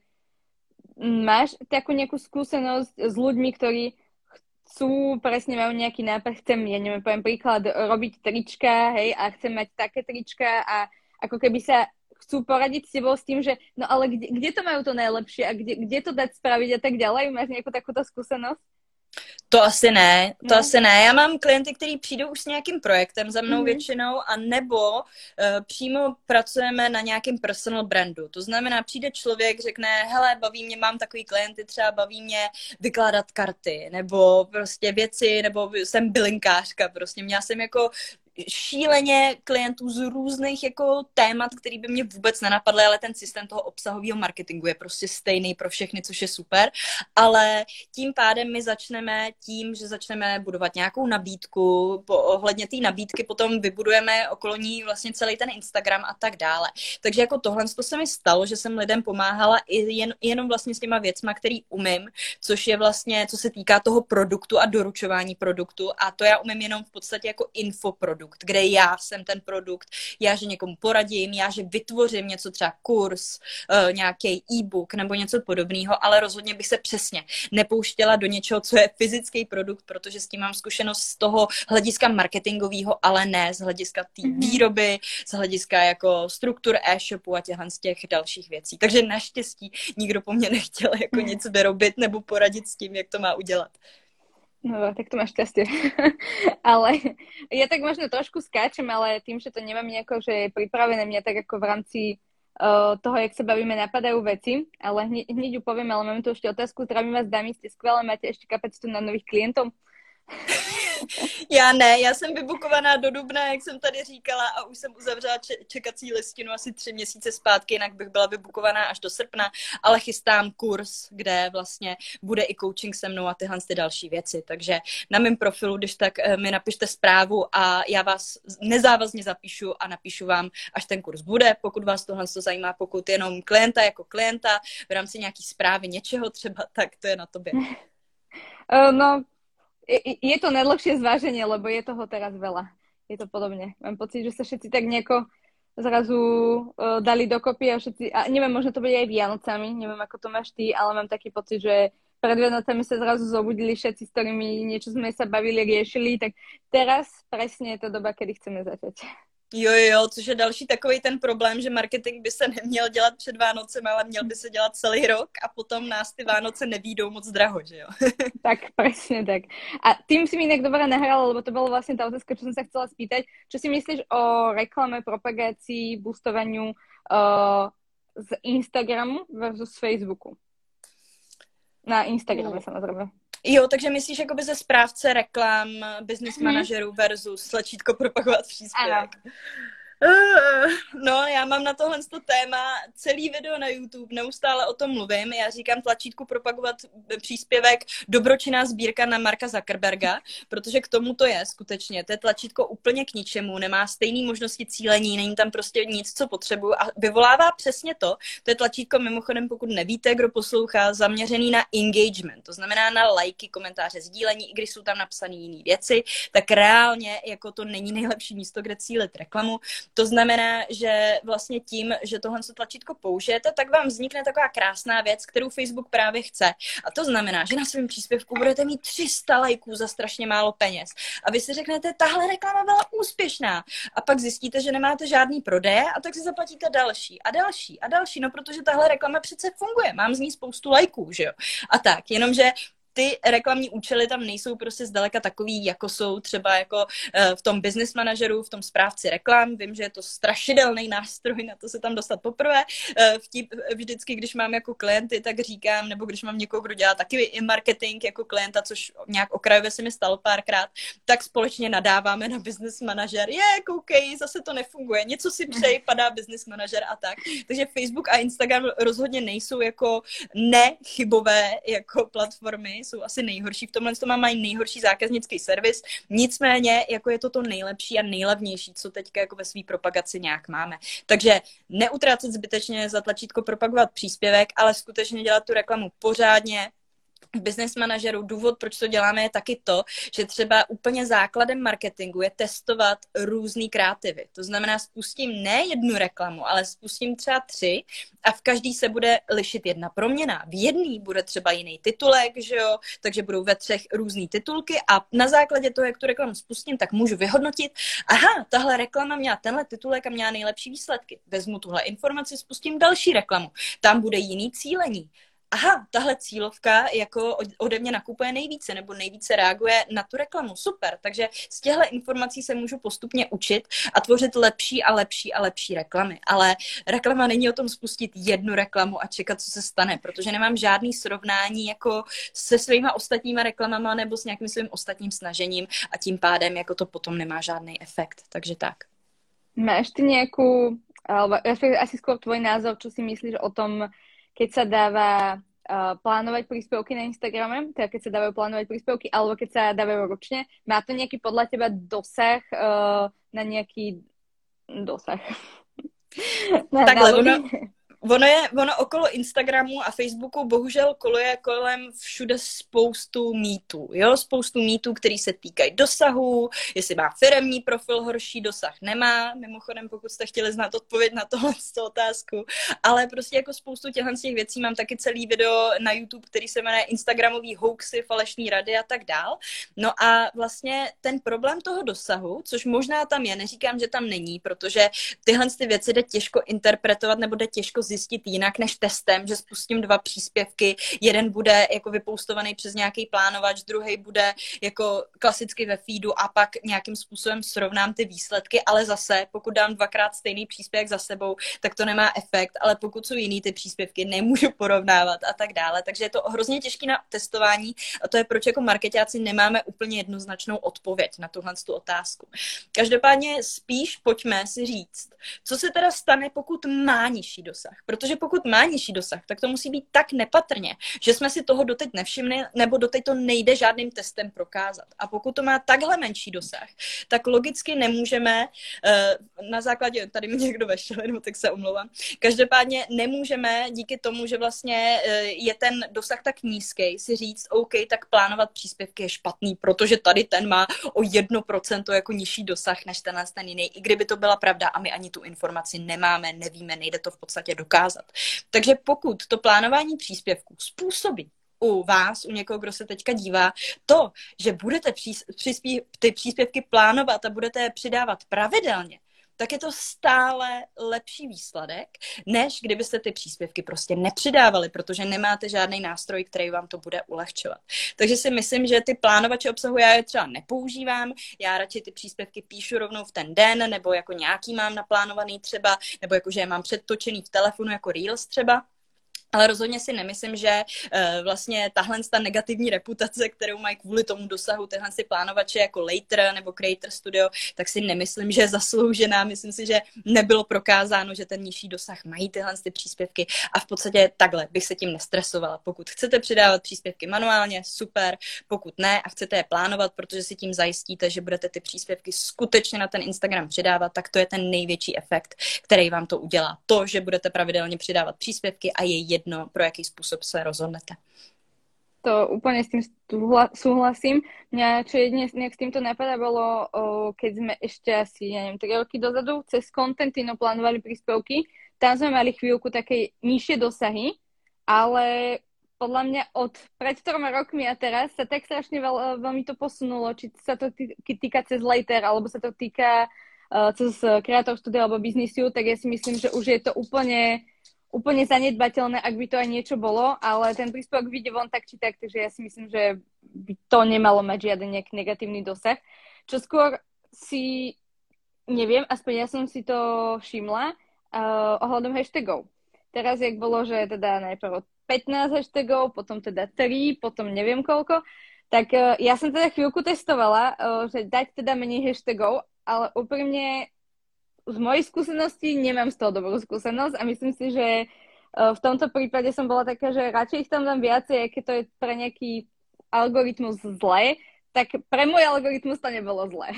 máš takú nejakú skúsenosť s ľuďmi, ktorí chcú, presne majú nejaký nápad, chcem, ja neviem, poviem príklad, robiť trička, hej, a chcem mať také trička a ako keby sa chcú poradiť s tebou s tým, že no ale kde, kde to majú to najlepšie a kde, kde to dať spraviť a tak ďalej? Máš nejakú takúto skúsenosť? To asi ne, to no. asi ne. Já mám klienty, kteří přijdou už s nějakým projektem za mnou mm-hmm. většinou a nebo uh, přímo pracujeme na nějakém personal brandu. To znamená, přijde člověk, řekne, hele, baví mě, mám takový klienty, třeba baví mě vykládat karty, nebo prostě věci, nebo jsem bylinkářka, prostě měla jsem jako šíleně klientů z různých jako témat, který by mě vůbec nenapadly, ale ten systém toho obsahového marketingu je prostě stejný pro všechny, což je super. Ale tím pádem my začneme tím, že začneme budovat nějakou nabídku, po, ohledně té nabídky potom vybudujeme okolo ní vlastně celý ten Instagram a tak dále. Takže jako tohle to se mi stalo, že jsem lidem pomáhala i jen, jenom vlastně s těma věcma, který umím, což je vlastně, co se týká toho produktu a doručování produktu a to já umím jenom v podstatě jako infoprodukt produkt, kde já jsem ten produkt, já, že někomu poradím, já, že vytvořím něco, třeba kurz, uh, nějaký e-book nebo něco podobného, ale rozhodně bych se přesně nepouštěla do něčeho, co je fyzický produkt, protože s tím mám zkušenost z toho hlediska marketingového, ale ne z hlediska té mm-hmm. výroby, z hlediska jako struktur e-shopu a těchhle z těch dalších věcí. Takže naštěstí nikdo po mně nechtěl jako mm. nic vyrobit nebo poradit s tím, jak to má udělat. No, tak to máš šťastie. ale ja tak možno trošku skáčem, ale tým, že to nemám nejako, že je pripravené mňa tak ako v rámci uh, toho, jak sa bavíme, napadajú veci, ale hneď, hneď ju poviem, ale máme tu ešte otázku, zdravím vás dámy, ste skvelé, máte ešte kapacitu na nových klientov? Já ne, já jsem vybukovaná do dubna, jak jsem tady říkala, a už jsem uzavřela čekací listinu asi tři měsíce zpátky, jinak bych byla vybukovaná až do srpna, ale chystám kurz, kde vlastně bude i coaching se mnou a tyhle ty další věci. Takže na mém profilu, když tak eh, mi napište zprávu a já vás nezávazně zapíšu a napíšu vám, až ten kurz bude, pokud vás tohle to zajímá, pokud jenom klienta jako klienta v rámci nějaký zprávy něčeho třeba, tak to je na tobě. Uh, no, je to najlepšie zváženie, lebo je toho teraz veľa. Je to podobne. Mám pocit, že sa všetci tak nejako zrazu uh, dali dokopy a všetci, a neviem, možno to bude aj Vianocami, neviem, ako to máš ty, ale mám taký pocit, že pred Vianocami sa zrazu zobudili všetci, s ktorými niečo sme sa bavili, riešili, tak teraz presne je to doba, kedy chceme začať. Jo, jo, což je další takový ten problém, že marketing by se neměl dělat před Vánocem, ale měl by se dělat celý rok a potom nás ty Vánoce nevídou moc draho, že jo? tak, presne tak. A tým si mi inak dobre nahrala, lebo to bolo vlastne tá otázka, čo som sa chcela spýtať. Čo si myslíš o reklame, propagácii, boostovaniu uh, z Instagramu versus Facebooku? Na Instagrame no. samozrejme. Jo, takže myslíš jakoby ze správce reklam, business mhm. manažerů versus tlačítko propagovat příspěvek. Ano. No, já mám na tohle téma celý video na YouTube, neustále o tom mluvím. Já říkám tlačítku propagovat příspěvek dobročinná sbírka na Marka Zuckerberga, protože k tomu to je skutečně. To je tlačítko úplně k ničemu, nemá stejné možnosti cílení, není tam prostě nic, co potřebuju a vyvolává přesně to. To je tlačítko mimochodem, pokud nevíte, kdo poslouchá, zaměřený na engagement, to znamená na lajky, komentáře, sdílení, i když jsou tam napsané jiné věci, tak reálně jako to není nejlepší místo, kde cílit reklamu. To znamená, že vlastně tím, že tohle tlačítko použijete, tak vám vznikne taková krásná věc, kterou Facebook právě chce. A to znamená, že na svém příspěvku budete mít 300 lajků za strašně málo peněz. A vy si řeknete, tahle reklama byla úspěšná. A pak zjistíte, že nemáte žádný prodeje a tak si zaplatíte další a další a další. No protože tahle reklama přece funguje. Mám z ní spoustu lajků, že jo? A tak, jenomže ty reklamní účely tam nejsou prostě zdaleka takový, jako jsou třeba jako v tom business manažeru, v tom správci reklam. Vím, že je to strašidelný nástroj na to se tam dostat poprvé. Vtip vždycky, když mám jako klienty, tak říkám, nebo když mám někoho, kdo dělá taky i marketing jako klienta, což nějak okrajově se mi stalo párkrát, tak společně nadáváme na business manažer. Je, koukej, zase to nefunguje. Něco si přeji, padá business manažer a tak. Takže Facebook a Instagram rozhodně nejsou jako nechybové jako platformy, jsou asi nejhorší v tomhle, to mají nejhorší zákaznický servis. Nicméně, jako je to to nejlepší a nejlevnější, co teďka jako ve své propagaci nějak máme. Takže neutrácet zbytečně za tlačítko propagovat příspěvek, ale skutečně dělat tu reklamu pořádně, business manažerů, důvod, proč to děláme, je taky to, že třeba úplně základem marketingu je testovat různý kreativy. To znamená, spustím ne jednu reklamu, ale spustím třeba tři a v každý se bude lišit jedna proměna. V jedný bude třeba jiný titulek, že jo, takže budou ve třech různý titulky a na základě toho, jak tu reklamu spustím, tak můžu vyhodnotit, aha, tahle reklama měla tenhle titulek a měla nejlepší výsledky. Vezmu tuhle informaci, spustím další reklamu. Tam bude jiný cílení aha, tahle cílovka jako ode mě nakupuje nejvíce nebo nejvíce reaguje na tu reklamu. Super, takže z těchto informací se můžu postupně učit a tvořit lepší a lepší a lepší reklamy. Ale reklama není o tom spustit jednu reklamu a čekat, co se stane, protože nemám žádný srovnání jako se svýma ostatníma reklamama nebo s nějakým svým ostatním snažením a tím pádem jako to potom nemá žádný efekt. Takže tak. Máš ty nějakou, alebo asi skôr tvoj názor, čo si myslíš o tom, keď sa dáva uh, plánovať príspevky na Instagrame, teda keď sa dávajú plánovať príspevky, alebo keď sa dávajú ročne, má to nejaký podľa teba dosah uh, na nejaký dosah? na, Takhle, na ono, Ono je, ono okolo Instagramu a Facebooku bohužel koluje kolem všude spoustu mýtů, jo, spoustu mýtů, který se týkají dosahu, jestli má firemní profil horší dosah, nemá, mimochodem, pokud jste chtěli znát odpověď na tohle otázku, ale prostě jako spoustu těchto těch věcí mám taky celý video na YouTube, který se jmenuje Instagramový hoaxy, falešní rady a tak dál. No a vlastně ten problém toho dosahu, což možná tam je, neříkám, že tam není, protože tyhle ty věci jde těžko interpretovat nebo jde těžko zjistit zjistit jinak než testem, že spustím dva příspěvky, jeden bude jako vypoustovaný přes nějaký plánovač, druhý bude jako klasicky ve feedu a pak nějakým způsobem srovnám ty výsledky, ale zase, pokud dám dvakrát stejný příspěvek za sebou, tak to nemá efekt, ale pokud jsou jiný ty příspěvky, nemůžu porovnávat a tak dále. Takže je to hrozně těžké na testování a to je proč jako marketáci nemáme úplně jednoznačnou odpověď na tuhle tu otázku. Každopádně spíš pojďme si říct, co se teda stane, pokud má nižší dosah. Protože pokud má nižší dosah, tak to musí být tak nepatrně, že jsme si toho doteď nevšimli, nebo doteď to nejde žádným testem prokázat. A pokud to má takhle menší dosah, tak logicky nemůžeme eh, na základě, tady mi někdo vešel, nebo tak se omlouvám, každopádně nemůžeme díky tomu, že vlastně eh, je ten dosah tak nízký, si říct, OK, tak plánovat příspěvky je špatný, protože tady ten má o 1% jako nižší dosah než tenhle ten jiný. I kdyby to byla pravda a my ani tu informaci nemáme, nevíme, nejde to v podstatě dokázat dokázat. Takže pokud to plánování příspěvků způsobí u vás, u někoho, kdo se teďka dívá, to, že budete přispí, ty příspěvky plánovat a budete je přidávat pravidelně, tak je to stále lepší výsledek, než kdybyste ty příspěvky prostě nepřidávali, protože nemáte žádný nástroj, který vám to bude ulehčovat. Takže si myslím, že ty plánovače obsahu já je třeba nepoužívám, já radši ty příspěvky píšu rovnou v ten den, nebo jako nějaký mám naplánovaný třeba, nebo jako že je mám předtočený v telefonu jako Reels třeba, ale rozhodně si nemyslím, že uh, vlastně tahle ta negativní reputace, kterou mají kvůli tomu dosahu tyhle si plánovače jako Later nebo Creator Studio, tak si nemyslím, že je zasloužená. Myslím si, že nebylo prokázáno, že ten nižší dosah mají tyhle ty příspěvky a v podstatě takhle bych se tím nestresovala. Pokud chcete přidávat příspěvky manuálně, super. Pokud ne a chcete je plánovat, protože si tím zajistíte, že budete ty příspěvky skutečně na ten Instagram přidávat, tak to je ten největší efekt, který vám to udělá. To, že budete pravidelně přidávat příspěvky a je jedno, pro jaký způsob se rozhodnete. To úplne s tým súhlasím. Mňa čo jedine nejak s týmto napadá bolo, keď sme ešte asi, ja neviem, 3 roky dozadu cez Contentino plánovali príspevky. Tam sme mali chvíľku také nižšie dosahy, ale podľa mňa od pred troma rokmi a teraz sa tak strašne veľ, veľmi to posunulo, či sa to týka cez Later, alebo sa to týka uh, cez Creator Studio alebo Business tak ja si myslím, že už je to úplne úplne zanedbateľné, ak by to aj niečo bolo, ale ten príspevok vyjde von tak či tak, takže ja si myslím, že by to nemalo mať žiaden nejaký negatívny dosah. Čo skôr si, neviem, aspoň ja som si to všimla uh, ohľadom hashtagov. Teraz, jak bolo, že teda najprv 15 hashtagov, potom teda 3, potom neviem koľko, tak uh, ja som teda chvíľku testovala, uh, že dať teda menej hashtagov, ale úprimne z mojej skúsenosti nemám z toho dobrú skúsenosť a myslím si, že e, v tomto prípade som bola taká, že radšej ich tam dám viacej, keď to je pre nejaký algoritmus zlé, tak pre môj algoritmus to nebolo zlé.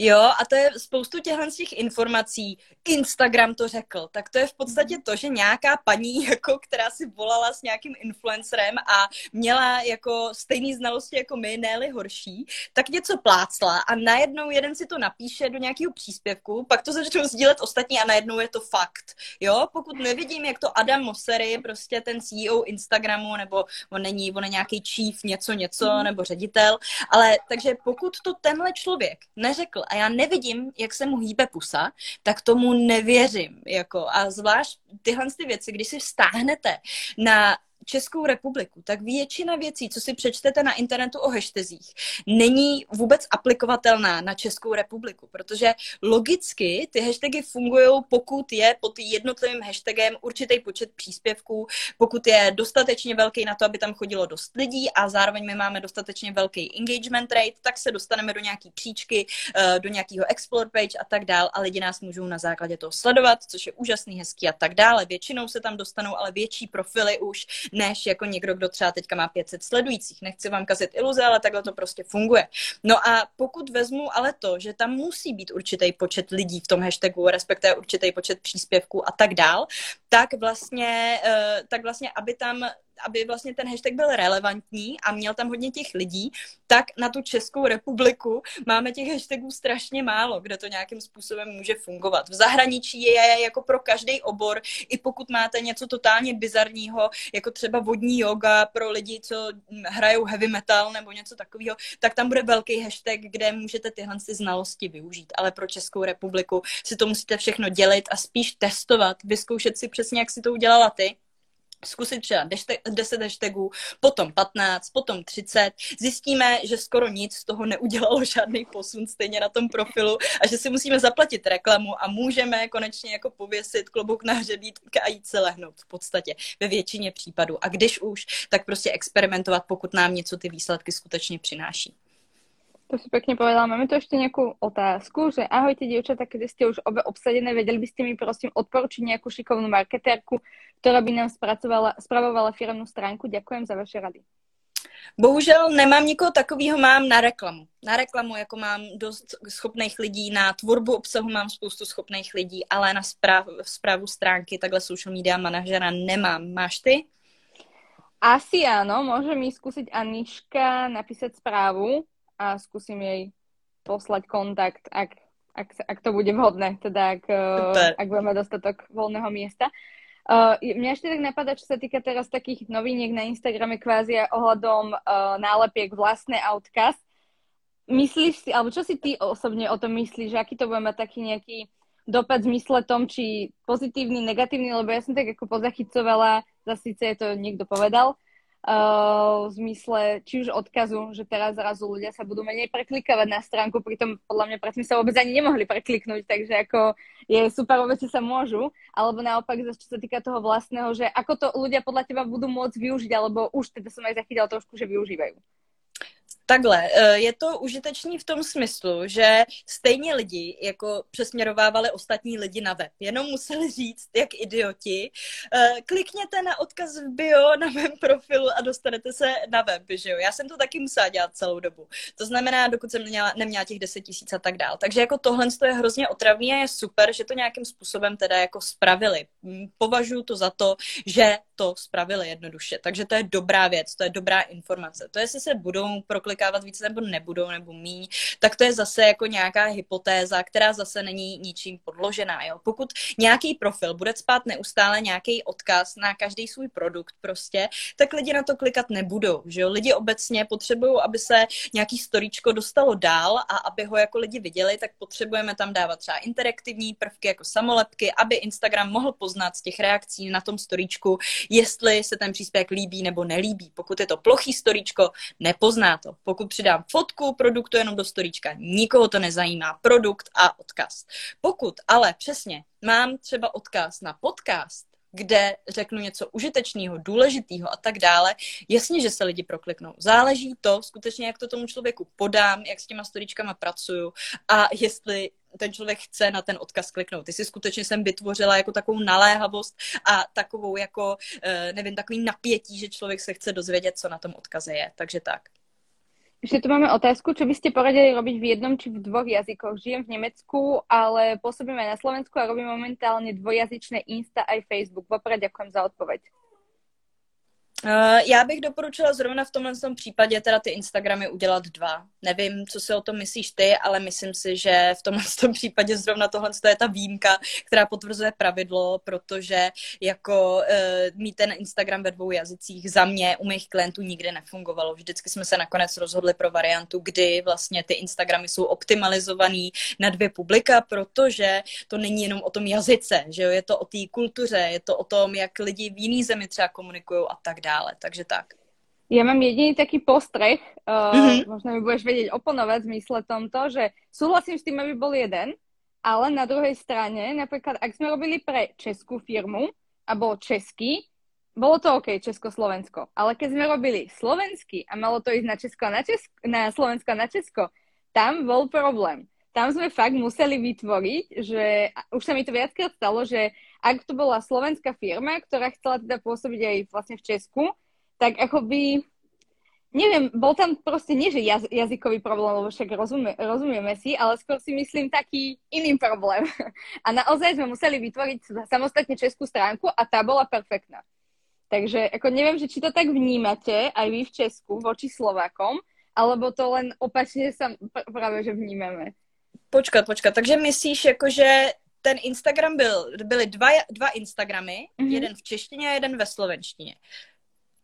Jo, a to je spoustu těchto těch informací. Instagram to řekl. Tak to je v podstatě to, že nějaká paní, jako, která si volala s nějakým influencerem a měla jako stejné znalosti jako my, ne horší, tak něco plácla a najednou jeden si to napíše do nějakého příspěvku, pak to začnou sdílet ostatní a najednou je to fakt. Jo, pokud nevidím, jak to Adam Mosseri, prostě ten CEO Instagramu, nebo on není, on je nějaký chief, něco, něco, mhm. nebo ředitel, ale takže pokud to tenhle člověk neřekl řekl a já nevidím, jak se mu hýbe pusa, tak tomu nevěřím. Jako. A zvlášť tyhle ty věci, když si vztáhnete na Českou republiku, tak většina věcí, co si přečtete na internetu o hashtazích, není vůbec aplikovatelná na Českou republiku, protože logicky ty hashtagy fungují, pokud je pod jednotlivým hashtagem určitý počet příspěvků, pokud je dostatečně velký na to, aby tam chodilo dost lidí a zároveň my máme dostatečně velký engagement rate, tak se dostaneme do nějaký příčky, eh, do nějakého explore page a tak dál a lidi nás můžou na základě toho sledovat, což je úžasný, hezký a tak dále. Většinou se tam dostanou ale větší profily už než jako někdo, kdo třeba teďka má 500 sledujících. Nechci vám kazit iluze, ale takhle to prostě funguje. No a pokud vezmu ale to, že tam musí být určitý počet lidí v tom hashtagu, respektive určitý počet příspěvků a tak dál, tak vlastně, eh, tak vlastně aby tam aby vlastně ten hashtag byl relevantní a měl tam hodně těch lidí, tak na tu Českou republiku máme těch hashtagů strašně málo, kde to nějakým způsobem může fungovat. V zahraničí je jako pro každý obor, i pokud máte něco totálně bizarního, jako třeba vodní yoga pro lidi, co hrajou heavy metal nebo něco takového, tak tam bude velký hashtag, kde můžete tyhle ty znalosti využít. Ale pro Českou republiku si to musíte všechno dělit a spíš testovat, vyzkoušet si přesně, jak si to udělala ty zkusit třeba 10 hashtagů, potom 15, potom 30. Zjistíme, že skoro nic z toho neudělalo žádný posun stejně na tom profilu a že si musíme zaplatit reklamu a můžeme konečně jako pověsit klobouk na hřebítka a jít se lehnout v podstatě ve většině případů. A když už, tak prostě experimentovat, pokud nám něco ty výsledky skutečně přináší. To si pekne povedala. Máme tu ešte nejakú otázku, že ahojte dievčatá, keď ste už obe obsadené, vedeli by ste mi prosím odporučiť nejakú šikovnú marketérku, ktorá by nám spravovala firmnú stránku. Ďakujem za vaše rady. Bohužel nemám nikoho takového, mám na reklamu. Na reklamu jako mám dost schopných lidí, na tvorbu obsahu mám spoustu schopných lidí, ale na správ, správu stránky, takhle social media manažera nemám. Máš ty? Asi áno, môže mi skúsiť Aniška napísať správu, a skúsim jej poslať kontakt, ak, ak, ak to bude vhodné, teda ak, ak budeme dostatok voľného miesta. Uh, mňa ešte tak napadá, čo sa týka teraz takých noviniek na Instagrame kvázi ohľadom uh, nálepiek vlastné outcast. Myslíš si, alebo čo si ty osobne o tom myslíš, aký to bude mať taký nejaký dopad v zmysle tom, či pozitívny, negatívny, lebo ja som tak ako pozachycovala, zase je to niekto povedal, uh, v zmysle či už odkazu, že teraz zrazu ľudia sa budú menej preklikávať na stránku, pritom podľa mňa predtým sa vôbec ani nemohli prekliknúť, takže ako je super, veci sa môžu, alebo naopak, čo sa týka toho vlastného, že ako to ľudia podľa teba budú môcť využiť, alebo už teda som aj zachytila trošku, že využívajú. Takhle, eh, je to užitečný v tom smyslu, že stejně lidi jako přesměrovávali ostatní lidi na web. Jenom museli říct, jak idioti, eh, klikněte na odkaz v bio na mém profilu a dostanete se na web, že jo. Já jsem to taky musela dělat celou dobu. To znamená, dokud jsem neměla, neměla těch 10 tisíc a tak dál. Takže jako tohle je hrozně otravný a je super, že to nějakým způsobem teda jako spravili. Hm, považuji to za to, že to spravili jednoduše. Takže to je dobrá věc, to je dobrá informace. To, jestli se budou proklikovat oklikávat víc nebo nebudou nebo míň, tak to je zase jako nějaká hypotéza, která zase není ničím podložená. Jo? Pokud nějaký profil bude spát neustále nějaký odkaz na každý svůj produkt prostě, tak lidi na to klikat nebudou. Že jo? Lidi obecně potřebují, aby se nějaký storičko dostalo dál a aby ho jako lidi viděli, tak potřebujeme tam dávat třeba interaktivní prvky jako samolepky, aby Instagram mohl poznat z těch reakcí na tom storíčku, jestli se ten příspěvek líbí nebo nelíbí. Pokud je to plochý storíčko, nepozná to. Pokud přidám fotku produktu jenom do storíčka, nikoho to nezajímá. Produkt a odkaz. Pokud ale přesně mám třeba odkaz na podcast, kde řeknu něco užitečného, důležitého a tak dále, jasně, že se lidi prokliknou. Záleží to skutečně, jak to tomu člověku podám, jak s těma storičkama pracuju a jestli ten člověk chce na ten odkaz kliknout. Ty si skutečně jsem vytvořila jako takovou naléhavost a takovou jako, eh, nevím, takový napětí, že člověk se chce dozvědět, co na tom odkaze je. Takže tak. Ešte tu máme otázku, čo by ste poradili robiť v jednom či v dvoch jazykoch. Žijem v Nemecku, ale pôsobím aj na Slovensku a robím momentálne dvojjazyčné Insta aj Facebook. Vopred ďakujem za odpoveď. Uh, já bych doporučila zrovna v tomhle tom případě teda ty Instagramy udělat dva. Nevím, co si o tom myslíš ty, ale myslím si, že v tomhle tom případě zrovna tohle je ta výjimka, která potvrzuje pravidlo, protože jako uh, mít ten Instagram ve dvou jazycích za mě u mých klientů nikdy nefungovalo. Vždycky jsme se nakonec rozhodli pro variantu, kdy vlastně ty Instagramy jsou optimalizovaný na dvě publika, protože to není jenom o tom jazyce, že jo? je to o té kultuře, je to o tom, jak lidi v jiný zemi třeba komunikují a tak dále dále, takže tak. Ja mám jediný taký postreh, uh, mm-hmm. možno mi budeš vedieť oponovať v zmysle tomto, že súhlasím s tým, aby bol jeden, ale na druhej strane, napríklad, ak sme robili pre českú firmu a bol český, bolo to OK, Česko-Slovensko. Ale keď sme robili slovenský a malo to ísť na, Česko a na, Česko, na Slovensko a na Česko, tam bol problém. Tam sme fakt museli vytvoriť, že už sa mi to viackrát stalo, že ak to bola slovenská firma, ktorá chcela teda pôsobiť aj vlastne v Česku, tak akoby, neviem, bol tam proste nie, že jaz, jazykový problém, lebo však rozumie, rozumieme si, ale skôr si myslím taký iný problém. A naozaj sme museli vytvoriť samostatne českú stránku a tá bola perfektná. Takže ako neviem, že či to tak vnímate aj vy v Česku voči Slovákom, alebo to len opačne sa práve, že vnímame. Počkat, počkat. Takže myslíš, jako, že ten Instagram byl, byly dva, dva Instagramy, mm-hmm. jeden v češtině a jeden ve slovenštině.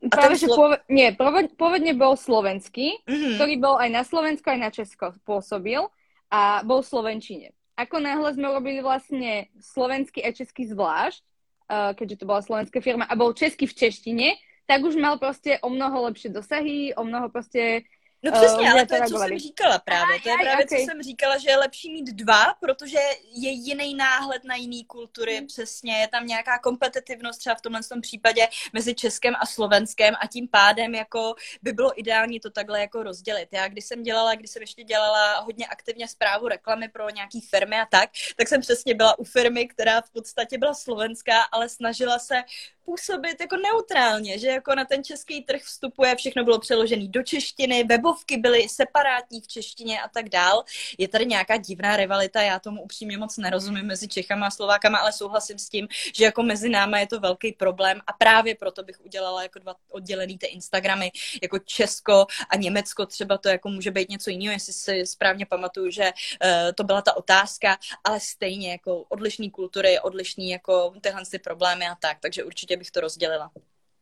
A Práve, že slo... nie, pôvodne bol slovenský, mm-hmm. ktorý bol aj na Slovensku, aj na Česko pôsobil a bol v Slovenčine. Ako náhle sme robili vlastne slovenský a český zvlášť, uh, keďže to bola slovenská firma a bol český v češtine, tak už mal proste o mnoho lepšie dosahy, o mnoho proste No přesně, uh, ale to je, co jsem říkala právě. To je právě, okay. co jsem říkala, že je lepší mít dva, protože je jiný náhled na jiný kultury, mm. přesně. Je tam nějaká kompetitivnost třeba v tomhle tom případě mezi Českem a Slovenskem a tím pádem jako by bylo ideální to takhle jako rozdělit. Já když jsem dělala, když jsem ještě dělala hodně aktivně zprávu reklamy pro nějaký firmy a tak, tak jsem přesně byla u firmy, která v podstatě byla slovenská, ale snažila se působit jako neutrálně, že jako na ten český trh vstupuje, všechno bylo přeložené do češtiny, webovky byly separátní v češtině a tak dál. Je tady nějaká divná rivalita, já tomu upřímně moc nerozumím mezi Čechama a Slovákama, ale souhlasím s tím, že jako mezi náma je to velký problém a právě proto bych udělala jako dva oddělený ty Instagramy, jako Česko a Německo třeba to jako může být něco jiného, jestli si správně pamatuju, že uh, to byla ta otázka, ale stejně jako odlišní kultury, odlišní jako tyhle ty problémy a tak, takže určitě bych to rozdelila.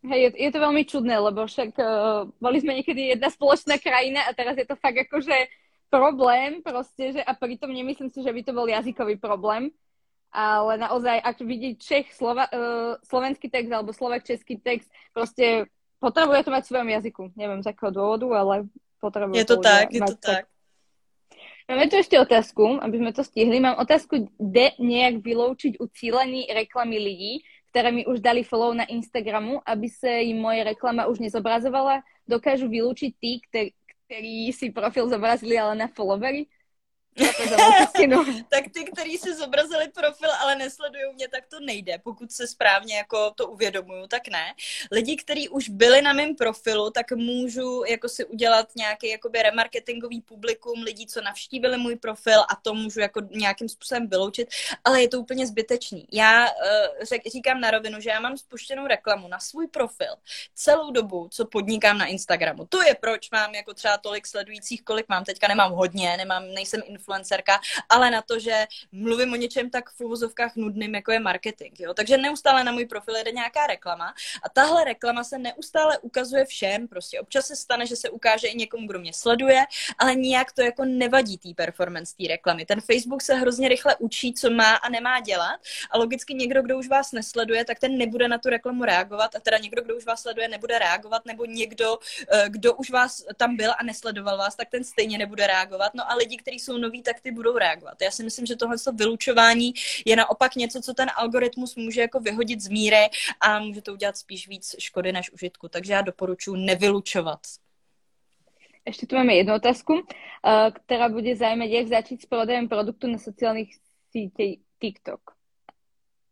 Hej, je, je to veľmi čudné, lebo však uh, boli sme niekedy jedna spoločná krajina a teraz je to fakt akože problém proste, že a pritom nemyslím si, že by to bol jazykový problém, ale naozaj, ak vidí Čech slova, uh, slovenský text alebo Slovak český text, proste potrebuje to mať v svojom jazyku. Neviem z akého dôvodu, ale potrebuje je to, to tak, je to tak. Máme tu ešte otázku, aby sme to stihli. Mám otázku, kde nejak vyloučiť ucílení reklamy lidí, ktoré mi už dali follow na Instagramu, aby sa im moje reklama už nezobrazovala, dokážu vylúčiť tí, ktorí si profil zobrazili ale na followery? tak ty, kteří si zobrazili profil, ale nesledují mě, tak to nejde. Pokud se správně jako to uvědomuju, tak ne. Lidi, kteří už byli na mém profilu, tak můžu jako si udělat nějaký jakoby remarketingový publikum lidí, co navštívili můj profil a to můžu jako nějakým způsobem vyloučit, ale je to úplně zbytečný. Já uh, řek, říkám na rovinu, že já mám spuštěnou reklamu na svůj profil celou dobu, co podnikám na Instagramu. To je proč mám jako třeba tolik sledujících, kolik mám. Teďka nemám hodně, nemám, nejsem influencerka, ale na to, že mluvím o něčem tak v uvozovkách nudným, jako je marketing. Jo? Takže neustále na můj profil jde nějaká reklama a tahle reklama se neustále ukazuje všem. Prostě občas se stane, že se ukáže i někomu, kdo mě sleduje, ale nijak to jako nevadí té performance té reklamy. Ten Facebook se hrozně rychle učí, co má a nemá dělat a logicky někdo, kdo už vás nesleduje, tak ten nebude na tu reklamu reagovat a teda někdo, kdo už vás sleduje, nebude reagovat, nebo někdo, eh, kdo už vás tam byl a nesledoval vás, tak ten stejně nebude reagovat. No a lidi, kteří jsou noví, tak ty budou reagovat. Já si myslím, že tohle vylučování je naopak něco, co ten algoritmus může jako vyhodit z míry a může to udělat spíš víc škody než užitku. Takže já doporučuji nevylučovat. Ještě tu máme jednu otázku, eh, která bude zajímat, jak začít s prodajem produktu na sociálních sítích TikTok.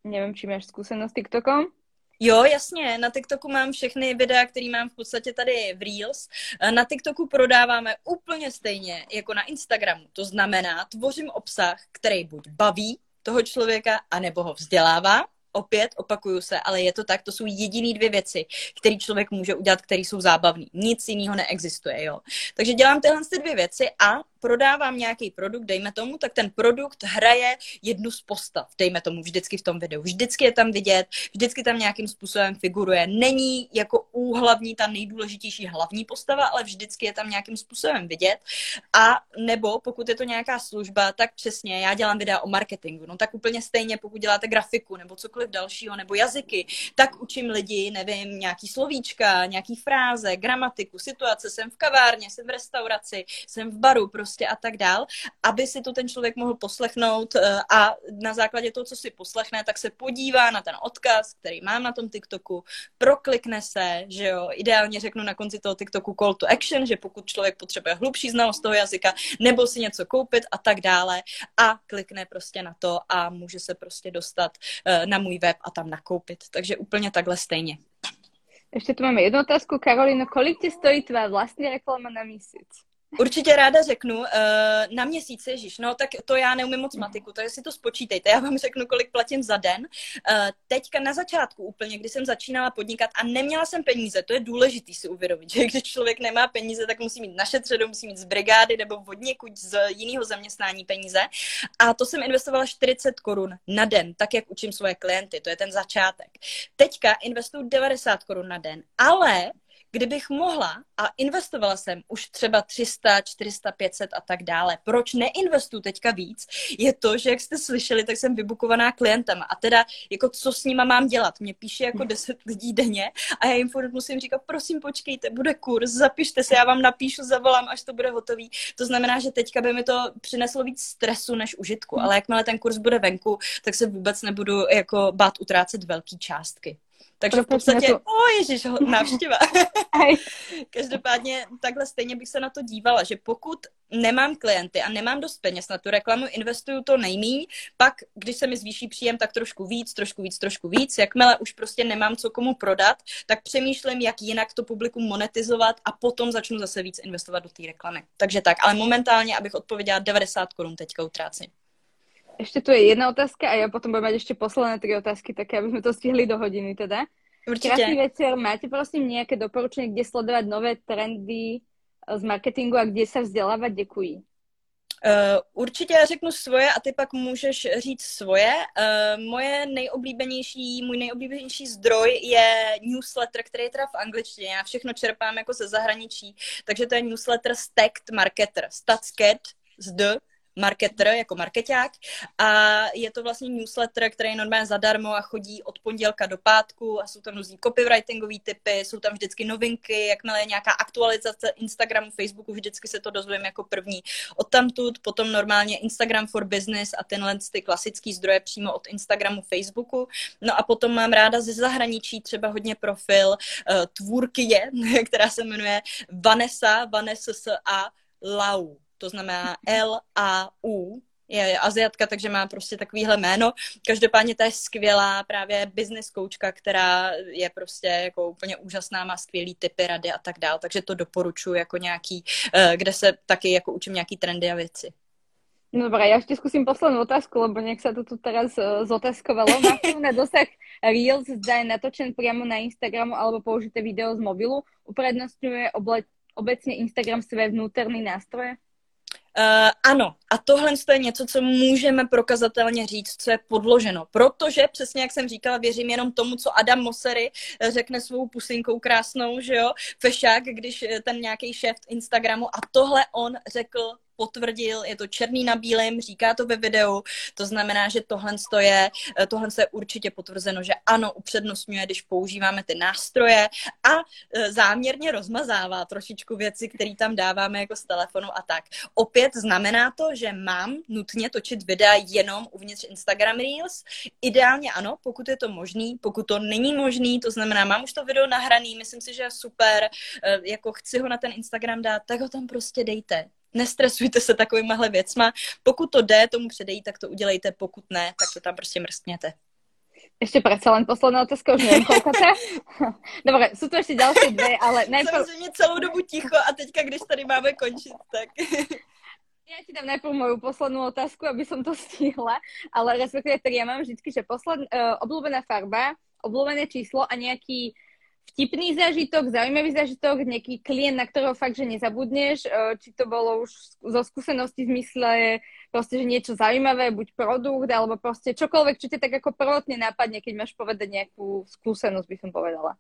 Nevím, či máš zkušenost s TikTokom? Jo, jasně, na TikToku mám všechny videa, které mám v podstatě tady v Reels. Na TikToku prodáváme úplně stejně jako na Instagramu. To znamená, tvořím obsah, který buď baví toho člověka, anebo ho vzdělává, opět opakuju se, ale je to tak, to jsou jediný dvě věci, které člověk může udělat, které jsou zábavné. Nic jiného neexistuje, jo. Takže dělám tyhle dvě věci a prodávám nějaký produkt, dejme tomu, tak ten produkt hraje jednu z postav, dejme tomu vždycky v tom videu. Vždycky je tam vidět, vždycky tam nějakým způsobem figuruje. Není jako úhlavní ta nejdůležitější hlavní postava, ale vždycky je tam nějakým způsobem vidět. A nebo pokud je to nějaká služba, tak přesně, já dělám videa o marketingu, no tak úplně stejně, pokud děláte grafiku nebo cokoliv dalšího, nebo jazyky, tak učím lidi, nevím, nějaký slovíčka, nějaký fráze, gramatiku, situace, jsem v kavárně, jsem v restauraci, jsem v baru, prostě prostě a tak dál, aby si to ten člověk mohl poslechnout eh, a na základě toho, co si poslechne, tak se podívá na ten odkaz, který mám na tom TikToku, proklikne se, že jo, ideálně řeknu na konci toho TikToku call to action, že pokud člověk potřebuje hlubší znalost toho jazyka, nebo si něco koupit a tak dále a klikne prostě na to a může se prostě dostat eh, na můj web a tam nakoupit. Takže úplně takhle stejně. Ještě tu máme jednu otázku. Karolino, kolik ti stojí tvá vlastní reklama na měsíc? Určitě ráda řeknu, uh, na měsíc, ježíš, no tak to já neumím moc matiku, takže si to spočítejte, já vám řeknu, kolik platím za den. Uh, teďka na začátku úplně, kdy jsem začínala podnikat a neměla jsem peníze, to je důležitý si uvědomit, že když člověk nemá peníze, tak musí mít našetřeno, musí mít z brigády nebo od někud z jiného zaměstnání peníze. A to jsem investovala 40 korun na den, tak jak učím svoje klienty, to je ten začátek. Teďka investuju 90 korun na den, ale kdybych mohla a investovala jsem už třeba 300, 400, 500 a tak dále. Proč neinvestuju teďka víc? Je to, že jak jste slyšeli, tak jsem vybukovaná klientem a teda jako co s nima mám dělat? Mě píše jako 10 lidí denně a já jim furt musím říkat, prosím počkejte, bude kurz, zapište se, já vám napíšu, zavolám, až to bude hotový. To znamená, že teďka by mi to přineslo víc stresu než užitku, ale jakmile ten kurz bude venku, tak se vůbec nebudu jako bát utrácet velký částky. Takže v podstatě, to... o ježiš, návštěva. Každopádně takhle stejně bych se na to dívala, že pokud nemám klienty a nemám dost peněz na tu reklamu, investuju to nejmíň, pak, když se mi zvýší příjem, tak trošku víc, trošku víc, trošku víc. Jakmile už prostě nemám co komu prodat, tak přemýšlím, jak jinak to publikum monetizovat a potom začnu zase víc investovat do té reklamy. Takže tak, ale momentálně, abych odpověděla, 90 korun teďka utrácím. Ešte tu je jedna otázka a ja potom budem mať ešte posledné tri otázky, také aby sme to stihli do hodiny teda. Určite. Krásny večer. Máte prosím nejaké doporučenie, kde sledovať nové trendy z marketingu a kde sa vzdělávat? Děkuji. Uh, určitě já řeknu svoje a ty pak můžeš říct svoje. Uh, moje nejoblíbenější, můj nejoblíbenější zdroj je newsletter, který je teda v angličtině. Já všechno čerpám jako ze zahraničí, takže to je newsletter Stacked Marketer. Stacked z D marketer, jako marketák a je to vlastně newsletter, který je normálně zadarmo a chodí od pondělka do pátku a jsou tam různý copywritingové typy, jsou tam vždycky novinky, jakmile je nějaká aktualizace Instagramu, Facebooku, vždycky se to dozvím jako první od tamtud, potom normálně Instagram for Business a tenhle ty klasický zdroje přímo od Instagramu, Facebooku. No a potom mám ráda ze zahraničí třeba hodně profil uh, tvůrkyně, která se jmenuje Vanessa, Vanessa a Lau to znamená L-A-U, je Aziatka, takže má prostě takovýhle jméno. Každopádně to je skvělá právě business koučka, která je prostě jako úplně úžasná, má skvělý typy, rady a tak dál, takže to doporučuji jako nějaký, eh, kde se taky jako učím nějaký trendy a věci. No dobré, ja ešte skúsim poslednú otázku, lebo nech sa to tu teraz uh, zotázkovalo. na dosah Reels zda je natočen priamo na Instagramu alebo použité video z mobilu. Uprednostňuje obecně Instagram své vnútorné nástroje? Uh, ano, a tohle je něco, co můžeme prokazatelně říct, co je podloženo. Protože, přesně jak jsem říkala, věřím jenom tomu, co Adam Mosery řekne svou pusinkou krásnou, že jo, fešák, když ten nějaký šéf Instagramu a tohle on řekl potvrdil, je to černý na bílém, říká to ve videu, to znamená, že tohle je, eh, tohle je určitě potvrzeno, že ano, upřednostňuje, když používáme ty nástroje a eh, záměrně rozmazává trošičku věci, které tam dáváme jako z telefonu a tak. Opět znamená to, že mám nutně točit videa jenom uvnitř Instagram Reels. Ideálně ano, pokud je to možný, pokud to není možný, to znamená, mám už to video nahraný, myslím si, že je super, eh, jako chci ho na ten Instagram dát, tak ho tam prostě dejte nestresujte se takovýmahle věcma. Pokud to jde tomu předejít, tak to udělejte, pokud ne, tak to tam prostě mrskněte. Ještě predsa len posledná otázka, už nevím, koľko to Dobre, sú tu ještě další dvě, ale najprv... Samozřejmě celou dobu ticho a teďka, když tady máme končit, tak... Ja ti dám najprv moju poslednú otázku, aby som to stihla, ale respektíve tak ja mám vždycky, že posled, uh, obľúbená farba, obľúbené číslo a nejaký vtipný zážitok, zaujímavý zážitok, nejaký klient, na ktorého fakt, že nezabudneš, e, či to bolo už zo skúsenosti v zmysle proste, že niečo zaujímavé, buď produkt, alebo proste čokoľvek, čo ti tak ako prvotne napadne, keď máš povedať nejakú skúsenosť, by som povedala.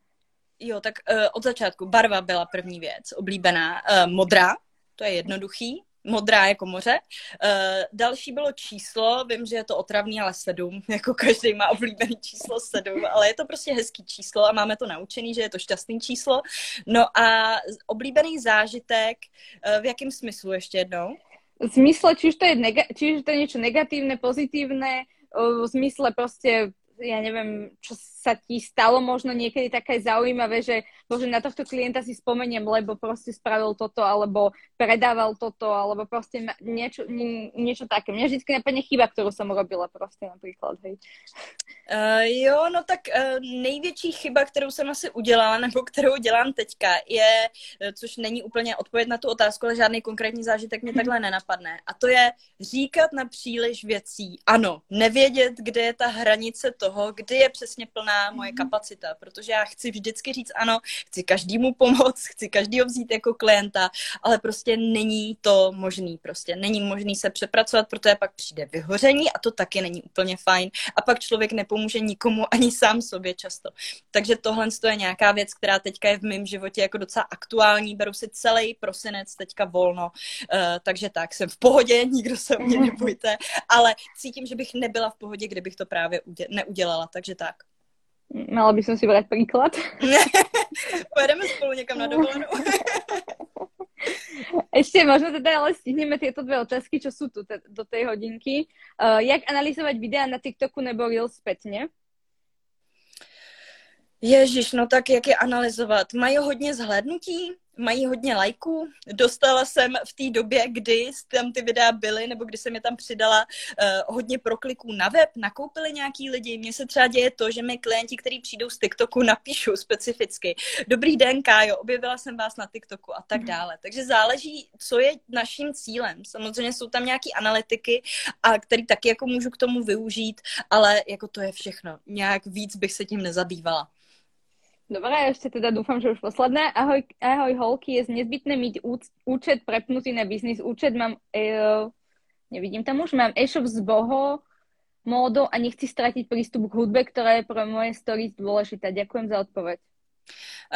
Jo, tak uh, od začátku barva byla první věc, oblíbená. Uh, modrá, to je jednoduchý modrá jako moře. Uh, další bylo číslo, vím, že je to otravný, ale sedm, jako každý má oblíbený číslo sedm, ale je to prostě hezký číslo a máme to naučený, že je to šťastný číslo. No a oblíbený zážitek, uh, v jakém smyslu ještě jednou? V zmysle, či už to je, nega- či už to je niečo negatívne, pozitívne, v zmysle proste ja neviem, čo sa ti stalo možno niekedy také zaujímavé, že bože, na tohto klienta si spomeniem, lebo proste spravil toto, alebo predával toto, alebo proste niečo, nie, niečo také. Mne vždycky napadne chyba, ktorú som robila proste napríklad, hej. Uh, jo, no tak uh, největší chyba, kterou jsem asi udělala, nebo kterou dělám teďka, je, uh, což není úplně odpověď na tu otázku, ale žádný konkrétní zážitek mě takhle nenapadne. A to je říkat na příliš věcí. Ano, nevědět, kde je ta hranice toho, kdy je přesně plná moje mhm. kapacita, protože já chci vždycky říct ano, chci každému pomoct, chci každýho vzít jako klienta, ale prostě není to možný, prostě není možný se přepracovat, protože pak přijde vyhoření a to taky není úplně fajn a pak člověk nepomůže nikomu ani sám sobě často. Takže tohle je nějaká věc, která teďka je v mém životě jako docela aktuální, beru si celý prosinec teďka volno, uh, takže tak, jsem v pohodě, nikdo se o mě nebojte, ale cítím, že bych nebyla v pohodě, kdybych to právě neudělala, takže tak. Mala by som si brať príklad. Pojedeme spolu někam na dovolenou. Ešte možno teda ale stihneme tieto dve otázky, čo sú tu te, do tej hodinky. Uh, jak analyzovať videa na TikToku nebo Reels spätne? Ježíš, no tak jak je analyzovat? Mají hodně zhlédnutí? Mají hodně lajků. Dostala jsem v té době, kdy tam ty videa byly, nebo kdy jsem je tam přidala uh, hodně prokliků na web, nakoupili nějaký lidi. Mně se třeba děje to, že mi klienti, kteří přijdou z TikToku, napíšou specificky. Dobrý den, Kájo, objevila jsem vás na TikToku a tak mhm. dále. Takže záleží, co je naším cílem. Samozřejmě jsou tam nějaké analytiky, a který taky jako můžu k tomu využít, ale jako to je všechno. Nějak víc bych se tím nezabývala. Dobre, ešte teda dúfam, že už posledné. Ahoj, ahoj holky, je nezbytné mít účet prepnutý na biznis. Účet mám, e, nevidím tam už, mám e-shop z Boho, módo a nechci stratiť prístup k hudbe, ktorá je pro moje stories dôležitá. Ďakujem za odpoveď.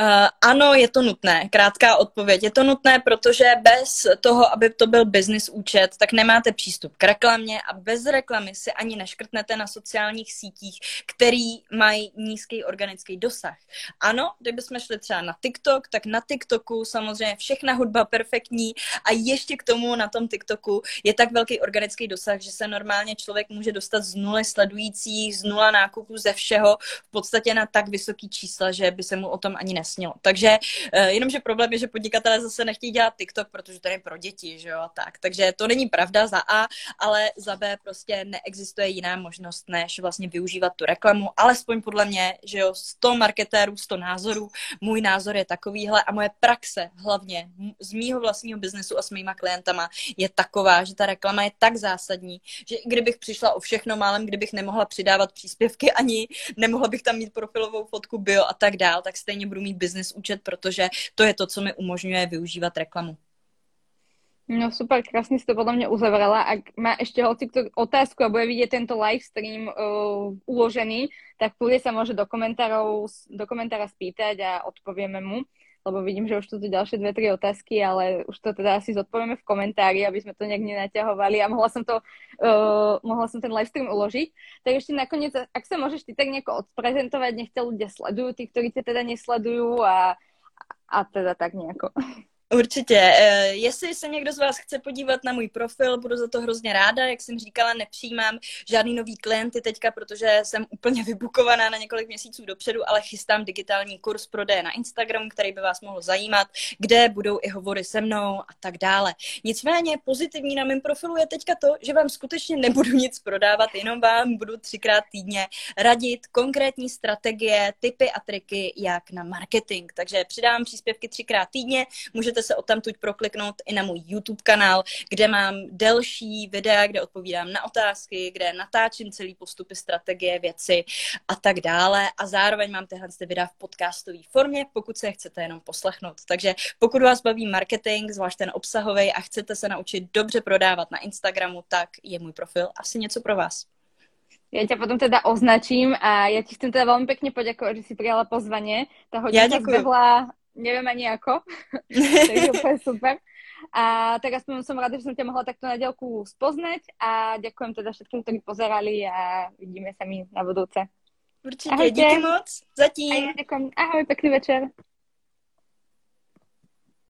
Uh, ano, je to nutné. Krátká odpověď. Je to nutné, protože bez toho, aby to byl business účet, tak nemáte přístup k reklamě a bez reklamy si ani neškrtnete na sociálních sítích, který mají nízký organický dosah. Ano, kdybychom šli třeba na TikTok, tak na TikToku samozřejmě všechna hudba perfektní a ještě k tomu na tom TikToku je tak velký organický dosah, že se normálně člověk může dostat z nuly sledujících, z nula nákupů ze všeho v podstatě na tak vysoký čísla, že by se mu od tom ani nesnilo. Takže uh, jenomže problém je, že podnikatelé zase nechtějí dělat TikTok, protože to je pro děti, že jo, a tak. Takže to není pravda za A, ale za B prostě neexistuje jiná možnost, než vlastně využívat tu reklamu, alespoň podle mě, že jo, 100 marketérů, 100 názorů, můj názor je takovýhle a moje praxe hlavně z mýho vlastního biznesu a s mýma klientama je taková, že ta reklama je tak zásadní, že i kdybych přišla o všechno málem, kdybych nemohla přidávat příspěvky ani, nemohla bych tam mít profilovou fotku bio a tak dál, tak stejně budu mít business účet, protože to je to, co mi umožňuje využívat reklamu. No super, krásne si to podľa mňa uzavrela. Ak má ešte hoci otázku a bude vidieť tento live stream uh, uložený, tak kľudne sa môže do komentárov, do komentára spýtať a odpovieme mu, lebo vidím, že už tu ďalšie dve, tri otázky, ale už to teda asi zodpovieme v komentári, aby sme to nejak nenaťahovali a mohla som to, uh, mohla som ten live stream uložiť. Tak ešte nakoniec, ak sa môžeš ty tak nejako odprezentovať, nech ľudia sledujú, tí, ktorí ťa teda nesledujú a, a teda tak nejako. Určitě. Eh, jestli se někdo z vás chce podívat na můj profil, budu za to hrozně ráda. Jak jsem říkala, nepřijímám žádný nový klienty teďka, protože jsem úplně vybukovaná na několik měsíců dopředu, ale chystám digitální kurz prodeje na Instagramu, který by vás mohl zajímat, kde budou i hovory se mnou a tak dále. Nicméně pozitivní na mém profilu je teďka to, že vám skutečně nebudu nic prodávat, jenom vám budu třikrát týdně radit konkrétní strategie, typy a triky, jak na marketing. Takže přidám příspěvky třikrát týdně, můžete se o tuď prokliknout i na můj YouTube kanál, kde mám delší videa, kde odpovídám na otázky, kde natáčím celý postupy, strategie, věci a tak dále. A zároveň mám tyhle ty videa v podcastové formě, pokud se je chcete jenom poslechnout. Takže pokud vás baví marketing, zvlášť ten obsahový a chcete se naučit dobře prodávat na Instagramu, tak je můj profil asi něco pro vás. Ja ťa potom teda označím a ja ti chcem teda veľmi pekne poďakovať, že si prijala pozvanie. Tá hodina ja zbehla neviem ani ako, takže úplne super. A tak aspoň som rada, že som ťa mohla takto na dielku spoznať a ďakujem teda všetkým, ktorí pozerali a vidíme sa mi na budúce. Určite, Ahojte. díky moc, zatím. A ja ďakujem. Ahoj, pekný večer.